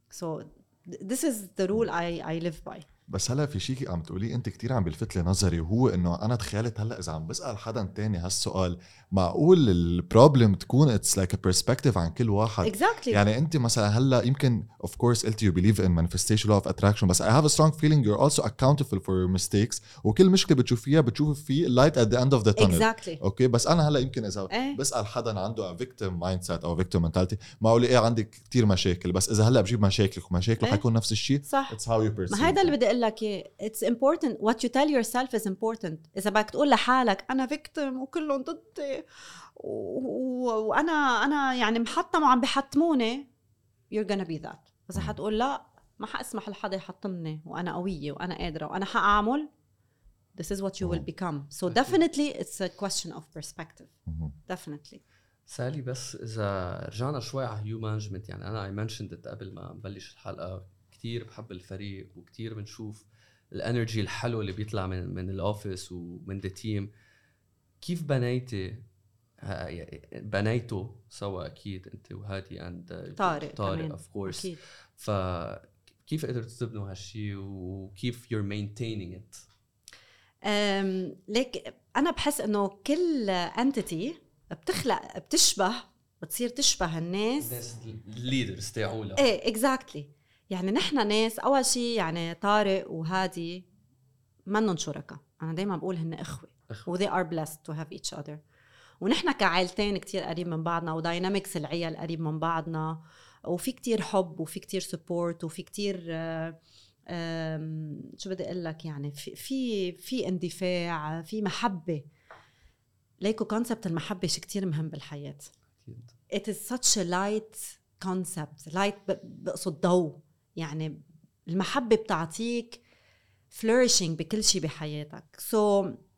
So th- this is the rule I, I live by. بس هلا في شيء عم تقوليه انت كتير عم بيلفت لي نظري وهو انه أنا تخيلت هلا إذا عم بسأل حدا تاني هالسؤال معقول ال problem تكون it's like a perspective عن كل واحد؟ Exactly. يعني انت مثلا هلا يمكن of course قلت you believe in manifestation law of attraction بس have a strong feeling you're also accountable for your mistakes وكل مشكلة بتشوفيها بتشوف في at the end of the tunnel. Exactly. أوكي بس أنا هلا يمكن إذا إيه. بسأل حدا عنده victim mindset أو victim mentality معقول إيه عندك كثير مشاكل بس إذا هلا بجيب مشاكلك ومشاكله إيه. حيكون نفس الشيء؟ صح. it's how you ما هيدا اللي بدي لك اتس important. What you tell yourself is important. إذا بدك تقول لحالك أنا victim وكلهم ضدي وأنا أنا يعني محطم وعم بحطموني you're gonna be that. إذا. حتقول لا ما حأسمح لحدا يحطمني وأنا قوية وأنا قادرة وأنا حأعمل this is what you will become. So definitely it's a question of perspective. definitely. سالي بس إذا رجعنا شوي على هيو management يعني أنا I mentioned قبل ما نبلش الحلقة كثير بحب الفريق وكثير بنشوف ال energy الحلو اللي بيطلع من من ال office ومن the team كيف بنيتي ها- يعني بنيتوا سوا؟ أكيد أنت وهادي and طارق طارق. of course فكيف قدرتوا تبنوا هالشيء وكيف maintaining it أم، ليك أنا بحس إنه كل entity بتخلق بتشبه بتصير تشبه الناس. الناس ال leaders تاعولها إيه exactly يعني نحن ناس أول شيء يعني طارق وهادي منن شركاء أنا دائما بقول هن إخوة. و they are blessed to have each other. ونحن كعائلتين كتير قريب من بعضنا و dynamics العيال قريب من بعضنا وفي كتير حب وفي كتير support وفي كتير آه، شو بدي أقول لك يعني في في في اندفاع في محبة. ليكو concept المحبة شيء كتير مهم بالحياة. أكيد. It is such a light concept light بقصد ضوء. يعني المحبة بتعطيك flourishing بكل شيء بحياتك. So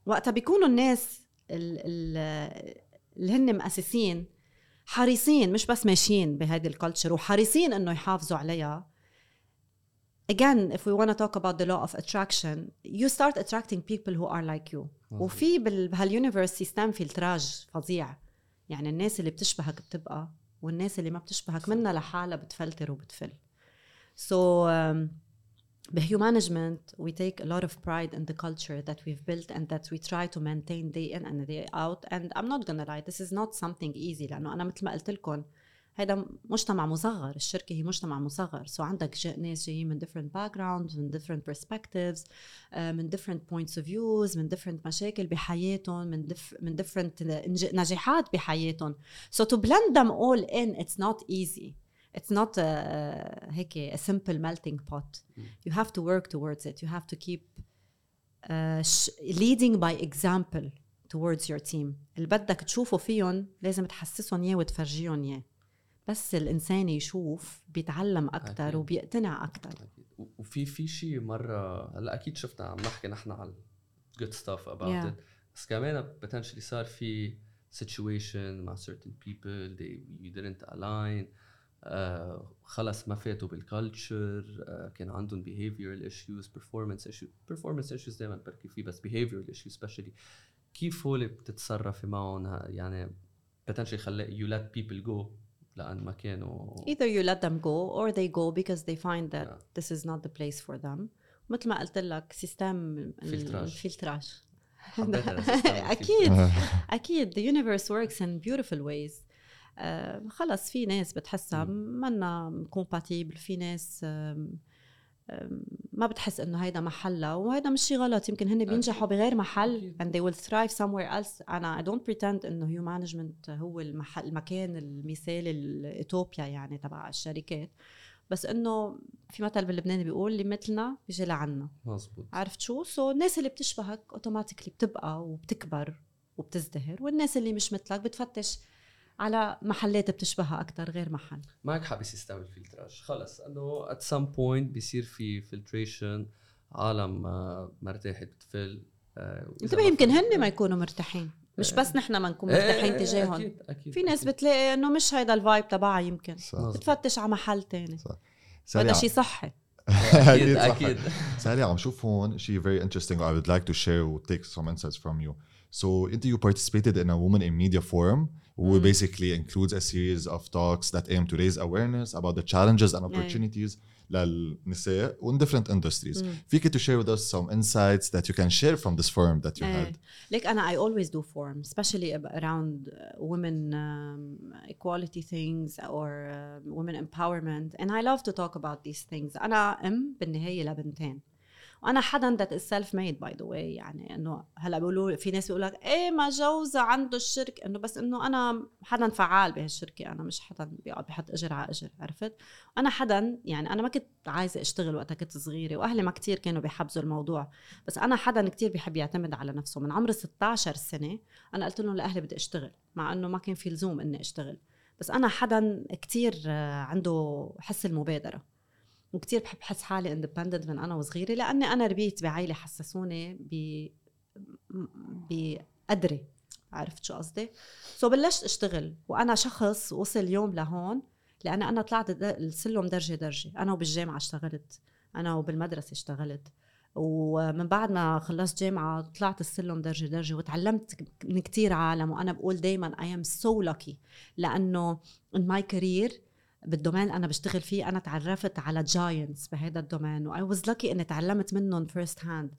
وقتها بيكونوا الناس ال- ال- اللي هن مؤسسين حريصين مش بس ماشيين بهذه ال culture وحريصين إنه يحافظوا عليها. Again if we want to talk about the law of attraction you start attracting people who are like you. وفي بهال universe system filtrage فظيع. يعني الناس اللي بتشبهك بتبقى والناس اللي ما بتشبهك منها لحالها بتفلتر وبتفل. so um, بهيو management we take a lot of pride in the culture that we've built and that we try to maintain day in and day out and I'm not gonna lie this is not something easy لأنه أنا مثل ما قلت لكم هيدا مجتمع مصغر الشركة هي مجتمع مصغر سو so عندك جا- ناس جايين من different backgrounds من different perspectives آه، من different points of views من different مشاكل بحياتهم من دف من different نج- نجاحات بحياتهم so to blend them all in it's not easy It's not a, هيك a simple melting pot you have to work towards it you have to keep uh, sh- leading by example towards your team اللي بدك تشوفه فيهم لازم تحسسهم اياه وتفرجيهم اياه بس الانسان يشوف بيتعلم أكثر أكيد. وبيقتنع أكثر وفي في شيء مره هلا أكيد شفنا عم نحكي نحن على good stuff about Yeah. it بس كمان potentially صار في situation مع certain people they you didn't align آه خلص ما فاتوا بالكالتشر آه كان عندهم behavioral issues performance issues performance issues دائما بركي فيه بس behavioral issues especially كيف هول بتتصرفي معهم يعني potentially خلي you let people go لأن ما كانوا either you let them go or they go because they find that Yeah. this is not the place for them مثل ما قلت لك system filtrage. system أكيد آه. أكيد the universe works in beautiful ways آه خلص في ناس بتحسها منا compatible في ناس ما بتحس إنه هيدا محلها وهيدا مش شيء غلط. يمكن هن بينجحوا بغير محل and they will thrive somewhere else. أنا I don't pretend إنه هيو Management هو المحل المكان المثالي الاوتوبيا يعني تبع الشركات. بس إنه في مثل باللبناني بيقول اللي مثلنا بيجي لعنا. مزبوط عرفت شو؟ so الناس اللي بتشبهك automatically بتبقى وبتكبر وبتزدهر والناس اللي مش مثلك بتفتش على محلات بتشبهها أكثر غير محل. معك حق بس يستوي ال filtrage. خلص إنه at some point بيصير في filtration عالم آه، مرتاحة بتفل آه، انتبه يمكن هن ما يكونوا مرتاحين. مش بس نحن ما نكون إيه، إيه، مرتاحين إيه، تجاههم. أكيد أكيد في ناس أكيد. بتلاقي إنه مش هيدا ال vibe تبعها يمكن. صح. بتفتش على محل تاني. سالي هذا شيء صحي. أكيد صح. أكيد. سالي عم شوف هون شيء very interesting I would like to share and take some insights from you. So انت you participated in a women in media forum. who Mm. basically includes a series of talks that aim to raise awareness about the challenges and Yeah. opportunities للنساء in different industries. Mm. فيك to share with us some insights that you can share from this forum that you إيه. had. Like أنا I always do forums especially ab- around uh, women um, equality things or um, women empowerment and I love to talk about these things أنا أم بالنهاية لبنتين وأنا حدا is self made by the way. يعني إنه هلأ بيقولوا في ناس بيقول لك إيه ما جوزها عنده الشركة إنه بس إنه أنا حدا فعال بهالشركة. أنا مش حدا بيقعد بيحط أجر على أجر عرفت؟ أنا حدا يعني أنا ما كنت عايزة أشتغل وقتها كنت صغيرة وأهلي ما كتير كانوا بيحبزوا الموضوع. بس أنا حدا كتير بيحب يعتمد على نفسه. من عمر 16 سنة أنا قلت لهم لأهلي بدي أشتغل مع إنه ما كان في لزوم إني أشتغل. بس أنا حدا كتير آه، عنده حس المبادرة. وكتير بحب حس حالي independent من أنا وصغيرة لأني أنا ربيت بعائله حسسوني ب بقدري عرفت شو قصدي؟ so بلشت أشتغل وأنا شخص وصل يوم لهون لأن أنا طلعت السلم درجة درجة أنا وبالجامعة اشتغلت أنا وبالمدرسة اشتغلت ومن بعد ما خلصت جامعة طلعت السلم درجة درجة وتعلمت من كتير عالم وأنا بقول دايما I am so lucky لأنه in my career بال domaine أنا بشتغل فيه. أنا تعرفت على giants بهذا ال domaine و I was lucky إني تعلمت منهم first hand.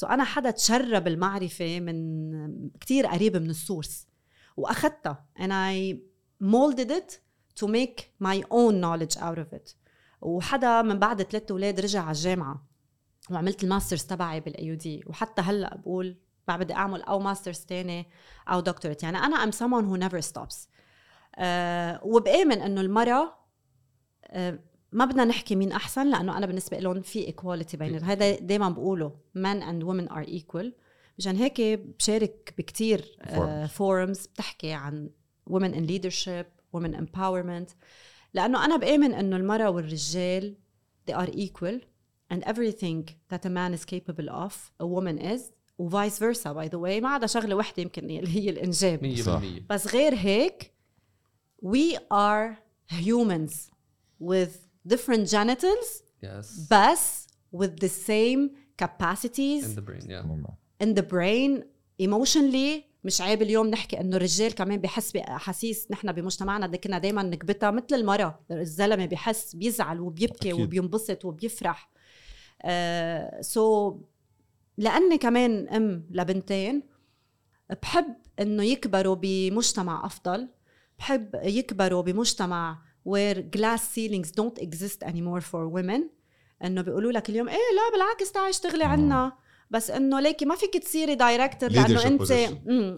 So أنا حدا تشرب المعرفة من كتير قريب من ال source وأخدتها. And I molded it to make my own knowledge out of it. وحدا من بعد ثلاث أولاد رجع على الجامعة وعملت ال master's تبعي بال ID وحتى هلأ بقول بعد بدي أعمل أو master's تاني أو doctorate يعني أنا I'm someone never stops. أه وبآمن إنه المراه ما بدنا نحكي مين أحسن لأنه أنا بالنسبة لهم في equality بين هذا دائما بقوله men and women are equal. مشان هيك بشارك بكتير forums بتحكي عن women in leadership women empowerment. لأنه أنا بآمن إنه المرأة والرجال they are equal and everything that a man is capable of a woman is و vice versa. By the way ما عدا شغلة وحدة يمكن اللي هي الإنجاب. 100% صح. بس غير هيك we are humans. With different genitals يس بس with the same capacities in the brain yeah. In the brain. Emotionally مش عيب اليوم نحكي إنه الرجال كمان بحس باحاسيس نحن بمجتمعنا دي كنا دائما نكبتها مثل المراه الزلمة بحس بيزعل وبيبكي أكيد. وبينبسط وبيفرح. آه so لأني كمان أم لبنتين بحب إنه يكبروا بمجتمع أفضل بحب يكبروا بمجتمع where glass ceilings don't exist anymore for women. إنه بيقولوا لك اليوم إيه لا بالعكس تعي اشتغلي عنا. بس إنه ليكي ما فيك تصيري director لأنه انت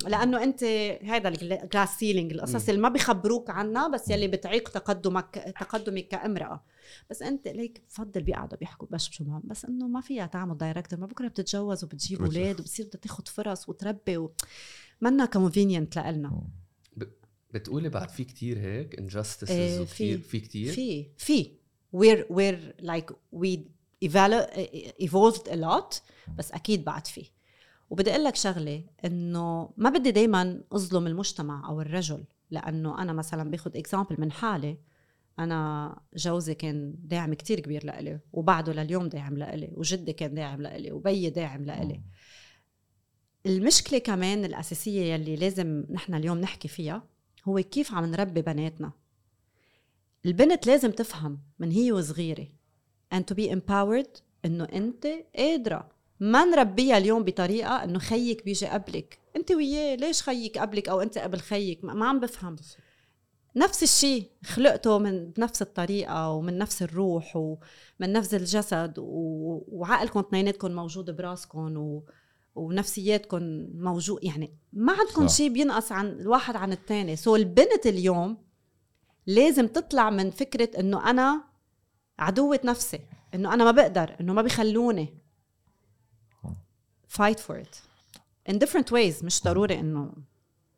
لأنه أنت هذا ال glass ceiling القصص اللي ما بيخبروك عنها بس يلي بتعيق تقدمك تقدمك كامرأة. بس أنت ليك بفضل بيقعدوا بيحكوا بشبشوا معهم بس إنه ما فيها تعمل director ما بكره بتتجوز وبتجيب. أولاد وبتصير بدها تاخذ فرص وتربي و... منا convenient لنا بتقولي بعد في كتير هيك injustices إيه، وكتير في. في كتير؟ في في. We're we're like we evalu- evolved a lot بس أكيد بعد في. وبدي أقول لك شغلة إنه ما بدي دائما أظلم المجتمع أو الرجل لأنه أنا مثلا باخذ اكزامبل من حالي. أنا جوزي كان داعم كتير كبير لإلي وبعده لليوم داعم لإلي وجدي كان داعم لإلي وبيي داعم لإلي. المشكلة كمان الأساسية يلي لازم نحن اليوم نحكي فيها هو كيف عم نربي بناتنا؟ البنت لازم تفهم من هي وصغيرة and to be empowered إنه أنت قادرة. ما نربيها اليوم بطريقة إنه خيك بيجي قبلك. أنت وياه ليش خيك قبلك أو أنت قبل خيك؟ ما ما عم بفهم. نفس الشيء خلقته من بنفس الطريقة ومن نفس الروح ومن نفس الجسد و... وعقلكم اثنيناتكم موجود براسكم و... ونفسياتكم موجود يعني ما عندكم. شيء بينقص عن الواحد عن الثاني سو البنت اليوم لازم تطلع من فكرة إنه أنا عدوة نفسي إنه أنا ما بقدر إنه ما بيخلوني fight for it in different ways مش ضروري إنه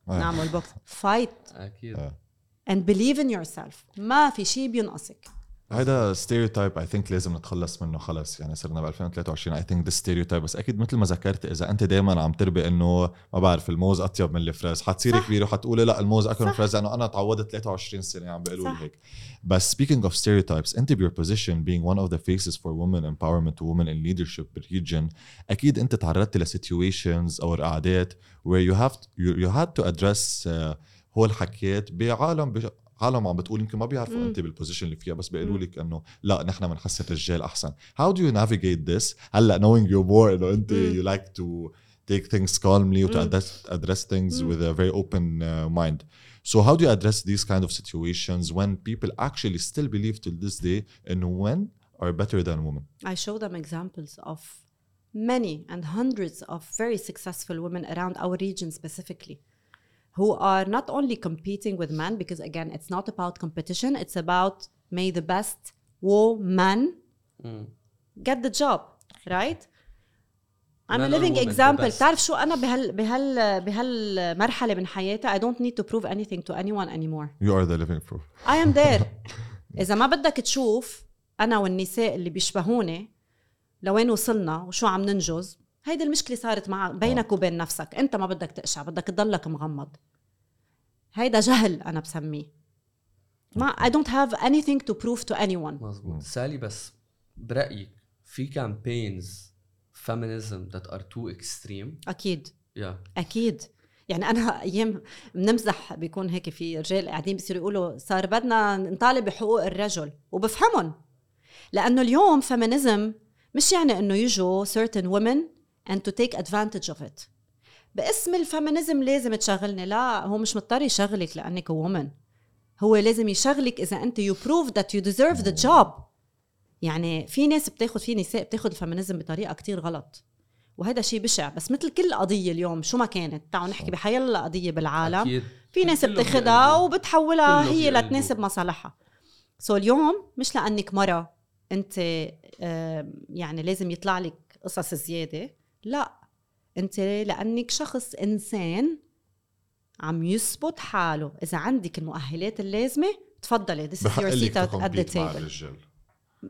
آه. نعمل box fight أكيد آه. and believe in yourself ما في شيء بينقصك هيدا stereotype I think لازم نتخلص منه خلص يعني صرنا ب 2023 I think the stereotype بس أكيد مثل ما ذكرت إذا أنت دائما عم تربي إنه ما بعرف الموز أطيب من الفريز حتصيري. كبيره وحتقولي لا الموز اكل من. الفريز لأنه أنا تعودت 23 سنة عم بيقولوا لي. هيك بس speaking of stereotypes أنت by your position being one of the faces for women empowerment و women in leadership بال region أكيد أنت تعرضت ل situations أو قعدات where you have to, you, you had to address uh, هول الحكيات بعالم. عالم عم بتقول يمكن ما بيعرفوا مم. انت بالبوزيشن اللي فيها بس بيقولوا مم. لك انه لا نحن بنحس الرجال احسن how do you navigate this هلا knowing you more انه انت مم. you like to take things calmly و to مم. address, address things مم. with a very open uh, mind so how do you address these kind of situations when people actually still believe till this day انه men are better than women I show them examples of many and hundreds of very successful women around our region specifically who are not only competing with men because again it's not about competition it's about may the best woman مم. get the job right I'm Men a or living women, the example best. تعرف شو أنا بهال بهال بهالمرحلة من حياتي I don't need to prove anything to anyone anymore you are the living proof I am there إذا ما بدك تشوف أنا والنساء اللي بيشبهوني لوين وصلنا وشو عم ننجز هيدي المشكلة صارت مع بينك وبين نفسك. أنت ما بدك تقشع بدك تضلك مغمض. هيدا جهل أنا بسميه. ما I don't have anything to prove to anyone. مزبوط سالي بس برأيك في campaigns feminism that are too extreme أكيد. Yeah. أكيد. يعني أنا أيام بنمزح بيكون هيك في رجال قاعدين بيصيروا يقولوا صار بدنا نطالب بحقوق الرجل وبفهمهم. لأنه اليوم feminism مش يعني إنه يجوا certain women and to take advantage of it. باسم ال feminism لازم تشغلني. لا هو مش مضطر يشغلك لأنك woman هو لازم يشغلك إذا أنت you prove that you deserve the job. يعني في ناس بتاخد في نساء بتاخد ال feminism بطريقة كتير غلط. وهذا شيء بشع. بس مثل كل قضيه اليوم شو ما كانت. تعالوا نحكي بحيلا قضيه بالعالم. أكيد. في ناس بيقلبوا. وبتحولها هي. لتناسب مصالحها. سو اليوم مش لأنك مرة أنت يعني لازم يطلع لك قصص زيادة. لا انت لأنك شخص إنسان عم يثبت حاله. إذا عندك المؤهلات اللازمة تفضلي. This is بحق your لك seat at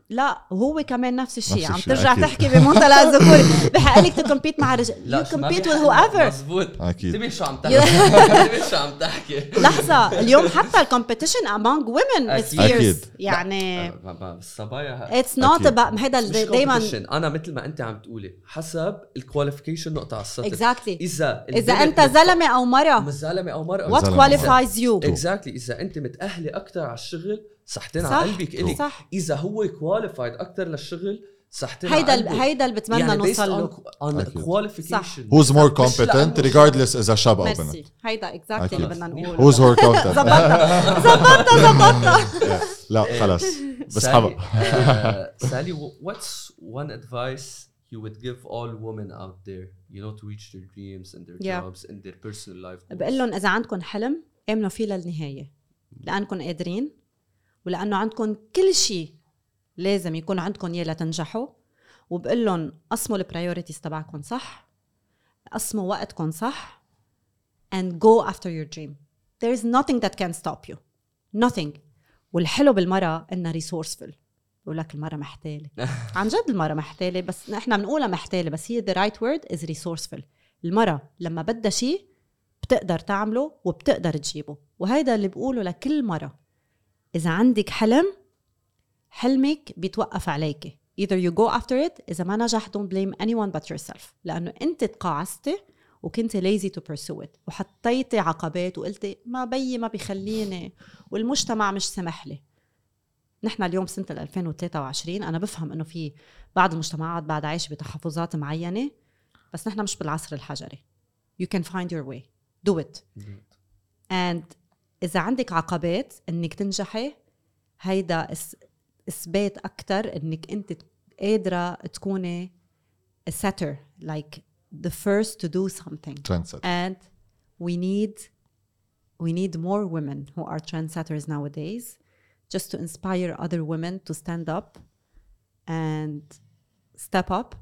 لا وهو كمان نفس الشيء عم ترجع أكيد. تحكي بمنطلق الذكوري بحق لك ت compete مع رجال ما compete with بيحق- whoever مزبوط أكيد. انتبه شو عم تحكي شو عم تحكي لحظة اليوم حتى ال competition among women is أكيد. fierce أكيد. يعني الصبايا it's not أكيد. about هيدا دائما. أنا مثل ما أنت عم تقولي حسب ال qualification نقطة على السطر exactly إذا إذا البنت أنت مت- زلمة أو مرة مش زلمه أو مراه what زلمة. qualifies you exactly إذا أنت متأهلة أكثر على الشغل صحتين صح على قلبك الك صح. إذا هو qualified أكثر للشغل صحتين هيدا على ال- قلبك هيدا اللي بتمنى يعني نوصل له. on more مش competent لأنه regardless إذا شاب أو بنت. ميرسي هيدا أكيد. اللي بدنا نقوله. More competent? زبطنا زبطنا زبطنا لا خلص بس سالي حبق آه، سالي what's one advice you would give all women out there you know to reach their dreams and their Yeah. jobs and their personal life goals? بقول لهم إذا عندكم حلم آمنوا فيه للنهاية. لأنكم قادرين. ولأنه عندكم كل شيء لازم يكون عندكم إياه لتنجحوا. وبقول لهم قسموا البرايورتيز تبعكم صح قسموا وقتكم صح and go after your dream. There is nothing that can stop you. Nothing. والحلو بالمرأة إنها resourceful. بقول لك المرأة محتالة. عن جد المرأة محتالة بس نحن بنقولها محتالة بس هي the right word is resourceful. المرأة لما بدها شيء بتقدر تعمله وبتقدر تجيبه. وهيدا اللي بقوله لكل مرة. إذا عندك حلم حلمك بيتوقف عليك either you go after it إذا ما نجح don't blame anyone but yourself. لأنه أنت تقاعستي وكنت lazy to pursue it. وحطيتي عقبات وقلتي ما بيي ما بيخليني. والمجتمع مش سمح لي. نحن اليوم سنة 2023 أنا بفهم إنه في بعض المجتمعات بعد عايشة بتحفظات معينة بس نحن مش بالعصر الحجري. You can find your way. Do it. And اذا عندك عقبات انك تنجحي هيدا اثبات أكثر انك انت قادره تكوني a setter like the first to do something and we need we need more women who are trendsetters nowadays just to inspire other women to stand up and step up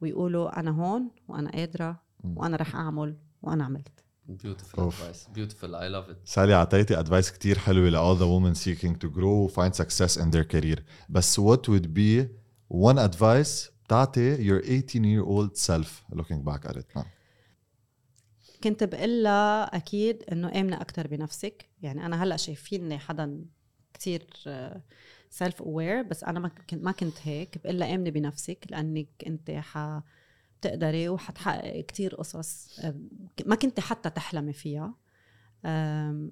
ويقولوا أنا هون وأنا قادره وأنا رح اعمل وأنا عملت Beautiful advice. Beautiful. I love it. سالي عطيتي ادفايس كتير حلوة ل all the women seeking to grow find success in their career بس what would be one advice بتعطي your 18 year old self looking back at it now كنت بقول لها أكيد إنه آمنة أكثر بنفسك يعني أنا هلأ شايفيني حدا كثير self aware بس أنا ما كنت ما كنت هيك بقول لها امني بنفسك لأنك أنت ح بتقدري وحتحققي كتير قصص ما كنت حتى تحلمي فيها.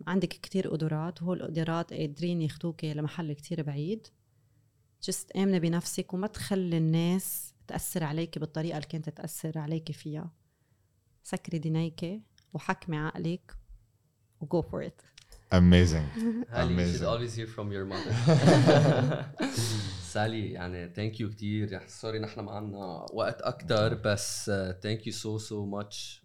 عندك كتير قدرات وهول القدرات قادرين ياخدوكي لمحل كتير بعيد. just امني بنفسك وما تخلي الناس تأثر عليك بالطريقة اللي كانت تأثر عليك فيها. سكري دينيك وحكمي عقلك و go for it amazing. Ali, you should Amazing. always hear from your mother. سالي يعني thank you كثير sorry نحن ما عندنا وقت أكثر نعم. بس thank you so so much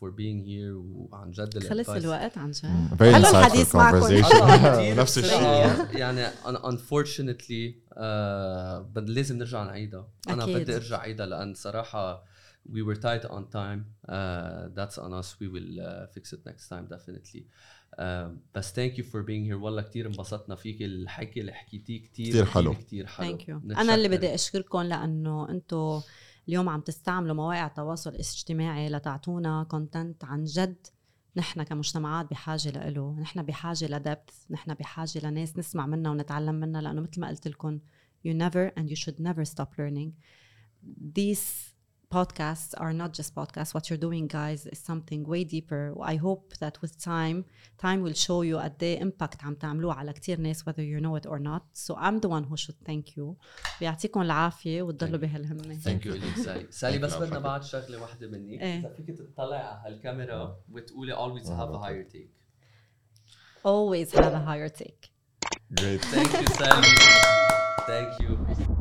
for being here وعن جد خلص الوقت عن جد. نعم. حلو الحديث معكم. آه، نفس الشيء. يعني unfortunately آه، لازم نرجع نعيدها. أنا بدي أرجع عيدها لأن صراحة we were tight on time. uh, that's on us. We will uh, fix it next time definitely. uh, بس thank you for being here. والله كتير انبسطنا فيك. الحكي اللي حكيتيه كتير كتير حلو. كتير حلو. thank you. أنا اللي بدي أشكركم لأنه أنتم اليوم عم تستعملوا مواقع التواصل الاجتماعي لتعطونا content عن جد. نحن كمجتمعات بحاجة له نحن بحاجة ل depth. نحن بحاجة لناس نسمع منها ونتعلم منها لأنه مثل ما قلت لكم you never and you should never stop learning. These podcasts are not just podcasts what you're doing guys is something way deeper I hope that with time time will show you قد ايه impact عم تعملوه على كتير ناس whether you know it or not so I'm the one who should thank you بيعطيكم العافية وتضلوا بهالهمة ثانك يو ليك سالي سالي بس Thank you. بدنا بعد شغله واحده منك إيه. اذا فيك تطلعي على هالكاميرا وتقولي always have a higher take always have a higher take great thank you سالي thank you